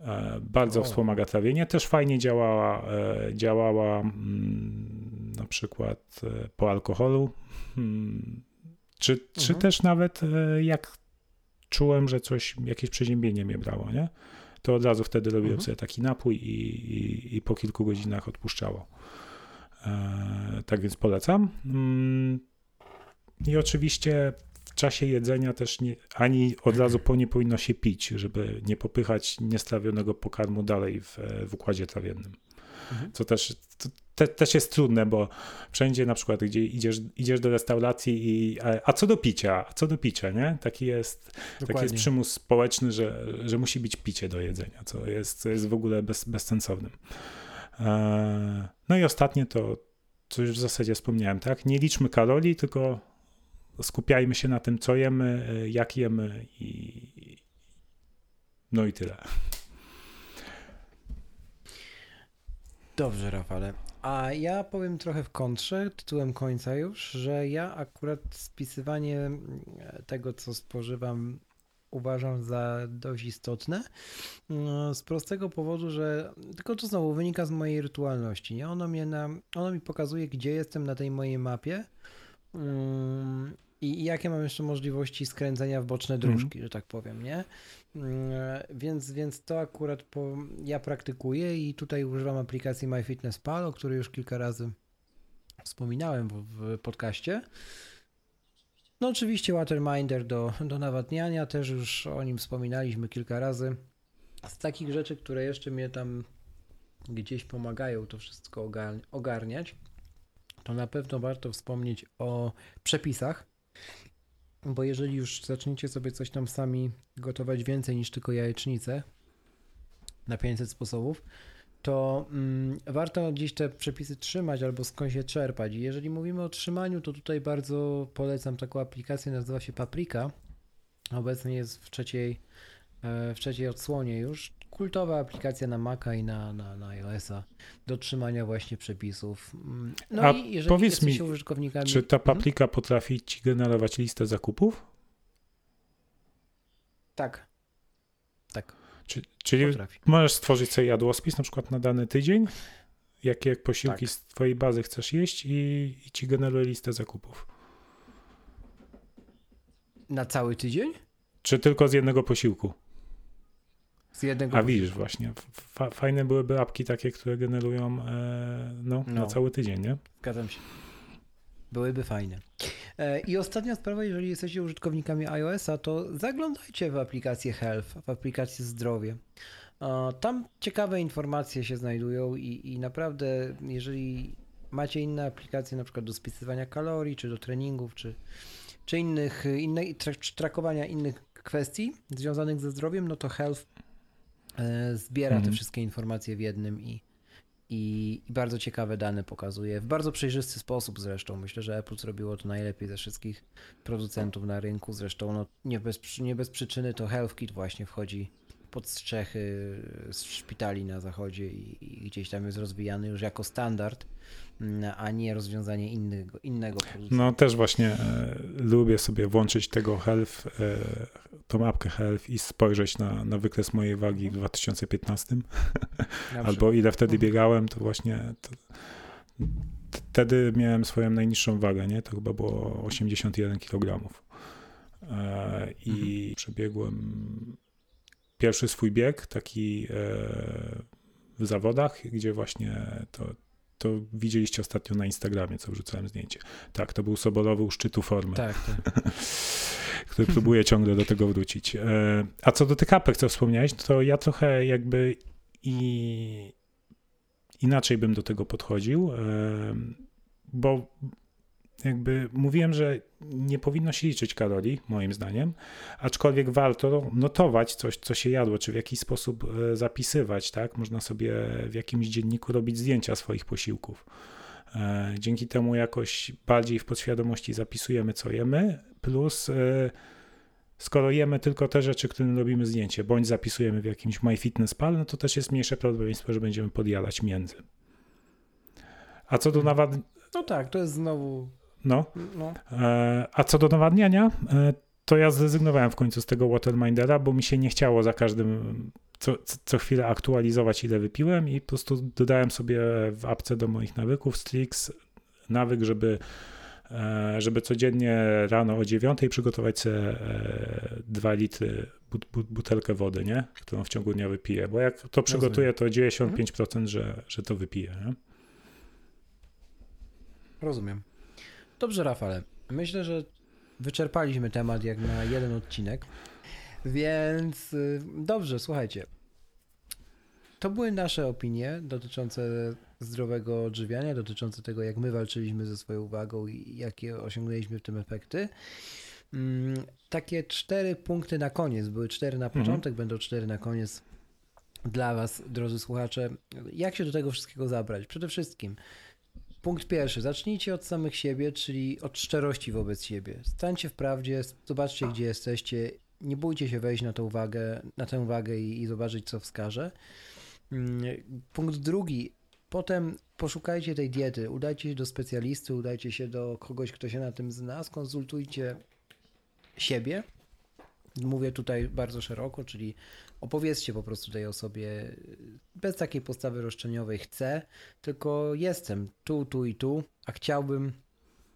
S1: E, bardzo o. wspomaga trawienie. Też fajnie działała, e, działała mm, na przykład po alkoholu, hmm, czy, czy mhm. też nawet jak czułem, że coś, jakieś przeziębienie mnie brało, nie? to od razu wtedy robiłem mhm. sobie taki napój i, i, i po kilku godzinach odpuszczało. E, tak więc polecam. Mm, I oczywiście w czasie jedzenia też nie, ani od razu po nie powinno się pić, żeby nie popychać niestrawionego pokarmu dalej w, w układzie trawiennym. Mhm. Co też, te, też jest trudne, bo wszędzie na przykład, gdzie idziesz, idziesz do restauracji i a, a co do picia, a co do picia, nie? Taki jest, taki jest przymus społeczny, że, że musi być picie do jedzenia, co jest, co jest w ogóle bez, bezsensownym. E, no i ostatnie to, co już w zasadzie wspomniałem, tak? Nie liczmy kalorii, tylko skupiajmy się na tym, co jemy, jak jemy i no i tyle.
S2: Dobrze, Rafale. A ja powiem trochę w kontrze, tytułem końca już, że ja akurat spisywanie tego, co spożywam uważam za dość istotne. No, z prostego powodu, że tylko to znowu wynika z mojej rytualności. Nie? Ono, mnie na, ono mi pokazuje, gdzie jestem na tej mojej mapie. Mm, I jakie mam jeszcze możliwości skręcenia w boczne
S1: Mhm.
S2: dróżki, że tak powiem, nie? Mm, Więc, więc to akurat po, ja praktykuję i tutaj używam aplikacji MyFitnessPal, o której już kilka razy wspominałem w, w podcaście. No oczywiście Waterminder do, do nawadniania, też już o nim wspominaliśmy kilka razy. Z takich rzeczy, które jeszcze mnie tam gdzieś pomagają to wszystko ogar- ogarniać, to na pewno warto wspomnieć o przepisach, bo jeżeli już zaczniecie sobie coś tam sami gotować więcej niż tylko jajecznicę na 500 sposobów, to mm, warto gdzieś te przepisy trzymać albo skądś je czerpać. I jeżeli mówimy o trzymaniu, to tutaj bardzo polecam taką aplikację, nazywa się Paprika. Obecnie jest w trzeciej, e, w trzeciej odsłonie już. Kultowa aplikacja na Maca i na, na, na iOS-a do trzymania właśnie przepisów. Mm, No
S1: A
S2: i jeżeli
S1: powiedz mi,
S2: użytkownikami...
S1: Czy ta
S2: Mhm.
S1: paplika potrafi ci generować listę zakupów?
S2: Tak. Tak,
S1: Czy, czyli
S2: potrafi.
S1: możesz stworzyć sobie jadłospis na przykład na dany tydzień? Jakie posiłki
S2: Tak.
S1: z twojej bazy chcesz jeść i, i ci generuje listę zakupów?
S2: Na cały tydzień?
S1: Czy tylko z jednego posiłku?
S2: Z jednego
S1: A widzisz właśnie, fa- fajne byłyby apki takie, które generują e, no, na
S2: No.
S1: cały tydzień, nie?
S2: Zgadzam się. Byłyby fajne. E, I ostatnia sprawa, jeżeli jesteście użytkownikami iOS-a, to zaglądajcie w aplikację Health, w aplikację Zdrowie. E, Tam ciekawe informacje się znajdują i, i naprawdę, jeżeli macie inne aplikacje, na przykład do spisywania kalorii, czy do treningów, czy, czy innych, innej, tra- czy trakowania innych kwestii związanych ze zdrowiem, no to Health zbiera
S1: Mhm.
S2: te wszystkie informacje w jednym i, i, i bardzo ciekawe dane pokazuje. W bardzo przejrzysty sposób zresztą. Myślę, że Apple zrobiło to najlepiej ze wszystkich producentów na rynku. Zresztą no, nie, bez, nie bez przyczyny to HealthKit właśnie wchodzi pod strzechy z szpitali na zachodzie i, i gdzieś tam jest rozwijany już jako standard, a nie rozwiązanie innego, innego producenta.
S1: No też właśnie e, lubię sobie włączyć tego health, e, tą apkę health i spojrzeć na, na wykres mojej wagi w 2015
S2: Na
S1: albo ile wtedy
S2: Mhm.
S1: biegałem, to właśnie to, wtedy miałem swoją najniższą wagę, nie? To chyba było 81 kg. E, I
S2: Mhm.
S1: przebiegłem pierwszy swój bieg, taki e, w zawodach, gdzie właśnie to, to widzieliście ostatnio na Instagramie, co wrzucałem zdjęcie. Tak, to był sobolowy u szczytu formy,
S2: Tak, tak.
S1: który próbuję ciągle do tego wrócić. E, A co do tych apek, co wspomniałeś, to ja trochę jakby i inaczej bym do tego podchodził, e, bo jakby mówiłem, że nie powinno się liczyć kalorii, moim zdaniem, aczkolwiek warto notować coś, co się jadło, czy w jakiś sposób e, zapisywać, tak? Można sobie w jakimś dzienniku robić zdjęcia swoich posiłków. E, Dzięki temu jakoś bardziej w podświadomości zapisujemy, co jemy, plus e, skoro jemy tylko te rzeczy, którym robimy zdjęcie, bądź zapisujemy w jakimś MyFitnessPal, no to też jest mniejsze prawdopodobieństwo, że będziemy podjadać między. A co do nawad...
S2: No tak, to jest znowu.
S1: No,
S2: No,
S1: E, A co do nawadniania, e, to ja zrezygnowałem w końcu z tego Watermindera, bo mi się nie chciało za każdym co, co- chwilę aktualizować, ile wypiłem i po prostu dodałem sobie w apce do moich nawyków Strix nawyk, żeby, e, żeby codziennie rano o 9 przygotować sobie 2 litry but, but, butelkę wody, nie? którą w ciągu dnia wypiję, bo jak to przygotuję, to 95% że, że to wypiję. Nie?
S2: rozumiem. Dobrze, Rafale. Myślę, że wyczerpaliśmy temat jak na jeden odcinek. Więc y, dobrze, słuchajcie. To były nasze opinie dotyczące zdrowego odżywiania, dotyczące tego, jak my walczyliśmy ze swoją wagą i jakie osiągnęliśmy w tym efekty. Mm, Takie cztery punkty na koniec. Były cztery na
S1: Mhm.
S2: początek, będą cztery na koniec dla Was, drodzy słuchacze. Jak się do tego wszystkiego zabrać? Przede wszystkim Punkt pierwszy. Zacznijcie od samych siebie, czyli od szczerości wobec siebie. Stańcie w prawdzie, zobaczcie, gdzie jesteście. Nie bójcie się wejść na tą wagę, na tę wagę i, i zobaczyć, co wskaże. Mm, Punkt drugi. Potem poszukajcie tej diety. Udajcie się do specjalisty, udajcie się do kogoś, kto się na tym zna. Skonsultujcie siebie. Mówię tutaj bardzo szeroko, czyli opowiedzcie po prostu tej osobie bez takiej postawy roszczeniowej chcę, tylko jestem tu, tu i tu, a chciałbym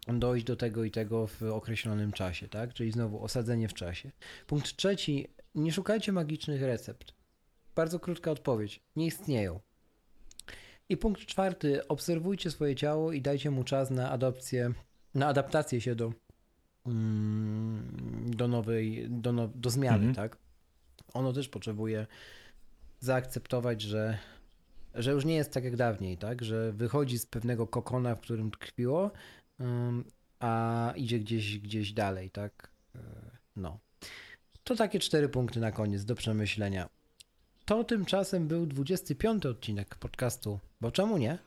S2: dojść do tego i tego w określonym czasie, tak? Czyli znowu osadzenie w czasie. Punkt trzeci, nie szukajcie magicznych recept. Bardzo krótka odpowiedź. Nie istnieją. I punkt czwarty, obserwujcie swoje ciało i dajcie mu czas na adopcję, na adaptację się do, mm, do nowej, do, no, do zmiany,
S1: Mhm.
S2: tak? Ono też potrzebuje zaakceptować, że, że już nie jest tak jak dawniej, tak? Że wychodzi z pewnego kokona, w którym tkwiło, a idzie gdzieś, gdzieś dalej, tak? E, No. To takie cztery punkty na koniec do przemyślenia. To tymczasem był 25 odcinek podcastu, bo czemu nie?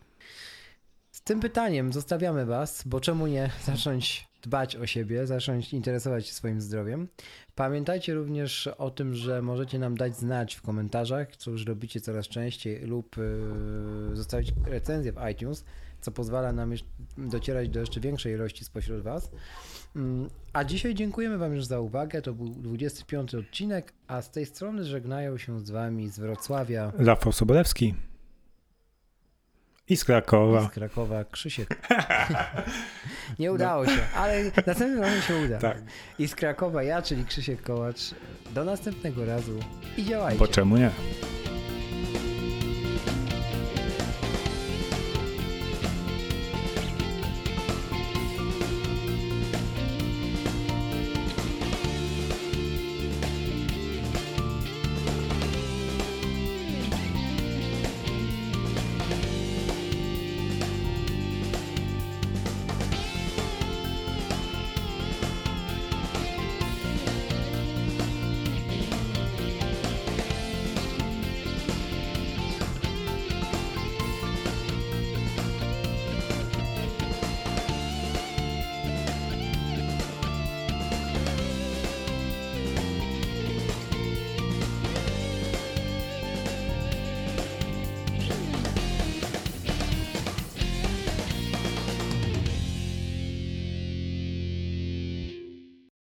S2: Z tym pytaniem zostawiamy Was, bo czemu nie zacząć dbać o siebie, zacząć interesować się swoim zdrowiem. Pamiętajcie również o tym, że możecie nam dać znać w komentarzach, co już robicie coraz częściej, lub yy, zostawić recenzję w iTunes, co pozwala nam docierać do jeszcze większej ilości spośród Was. Mm, A dzisiaj dziękujemy Wam już za uwagę. To był 25 odcinek, a z tej strony żegnają się z Wami z Wrocławia
S1: Rafał Sobolewski. I z
S2: i
S1: Krakowa.
S2: z Krakowa Krzysiek. Nie udało się, ale następnym razem się uda.
S1: Tak,
S2: I z Krakowa ja, czyli Krzysiek Kołacz. Do następnego razu i działajcie.
S1: bo czemu nie?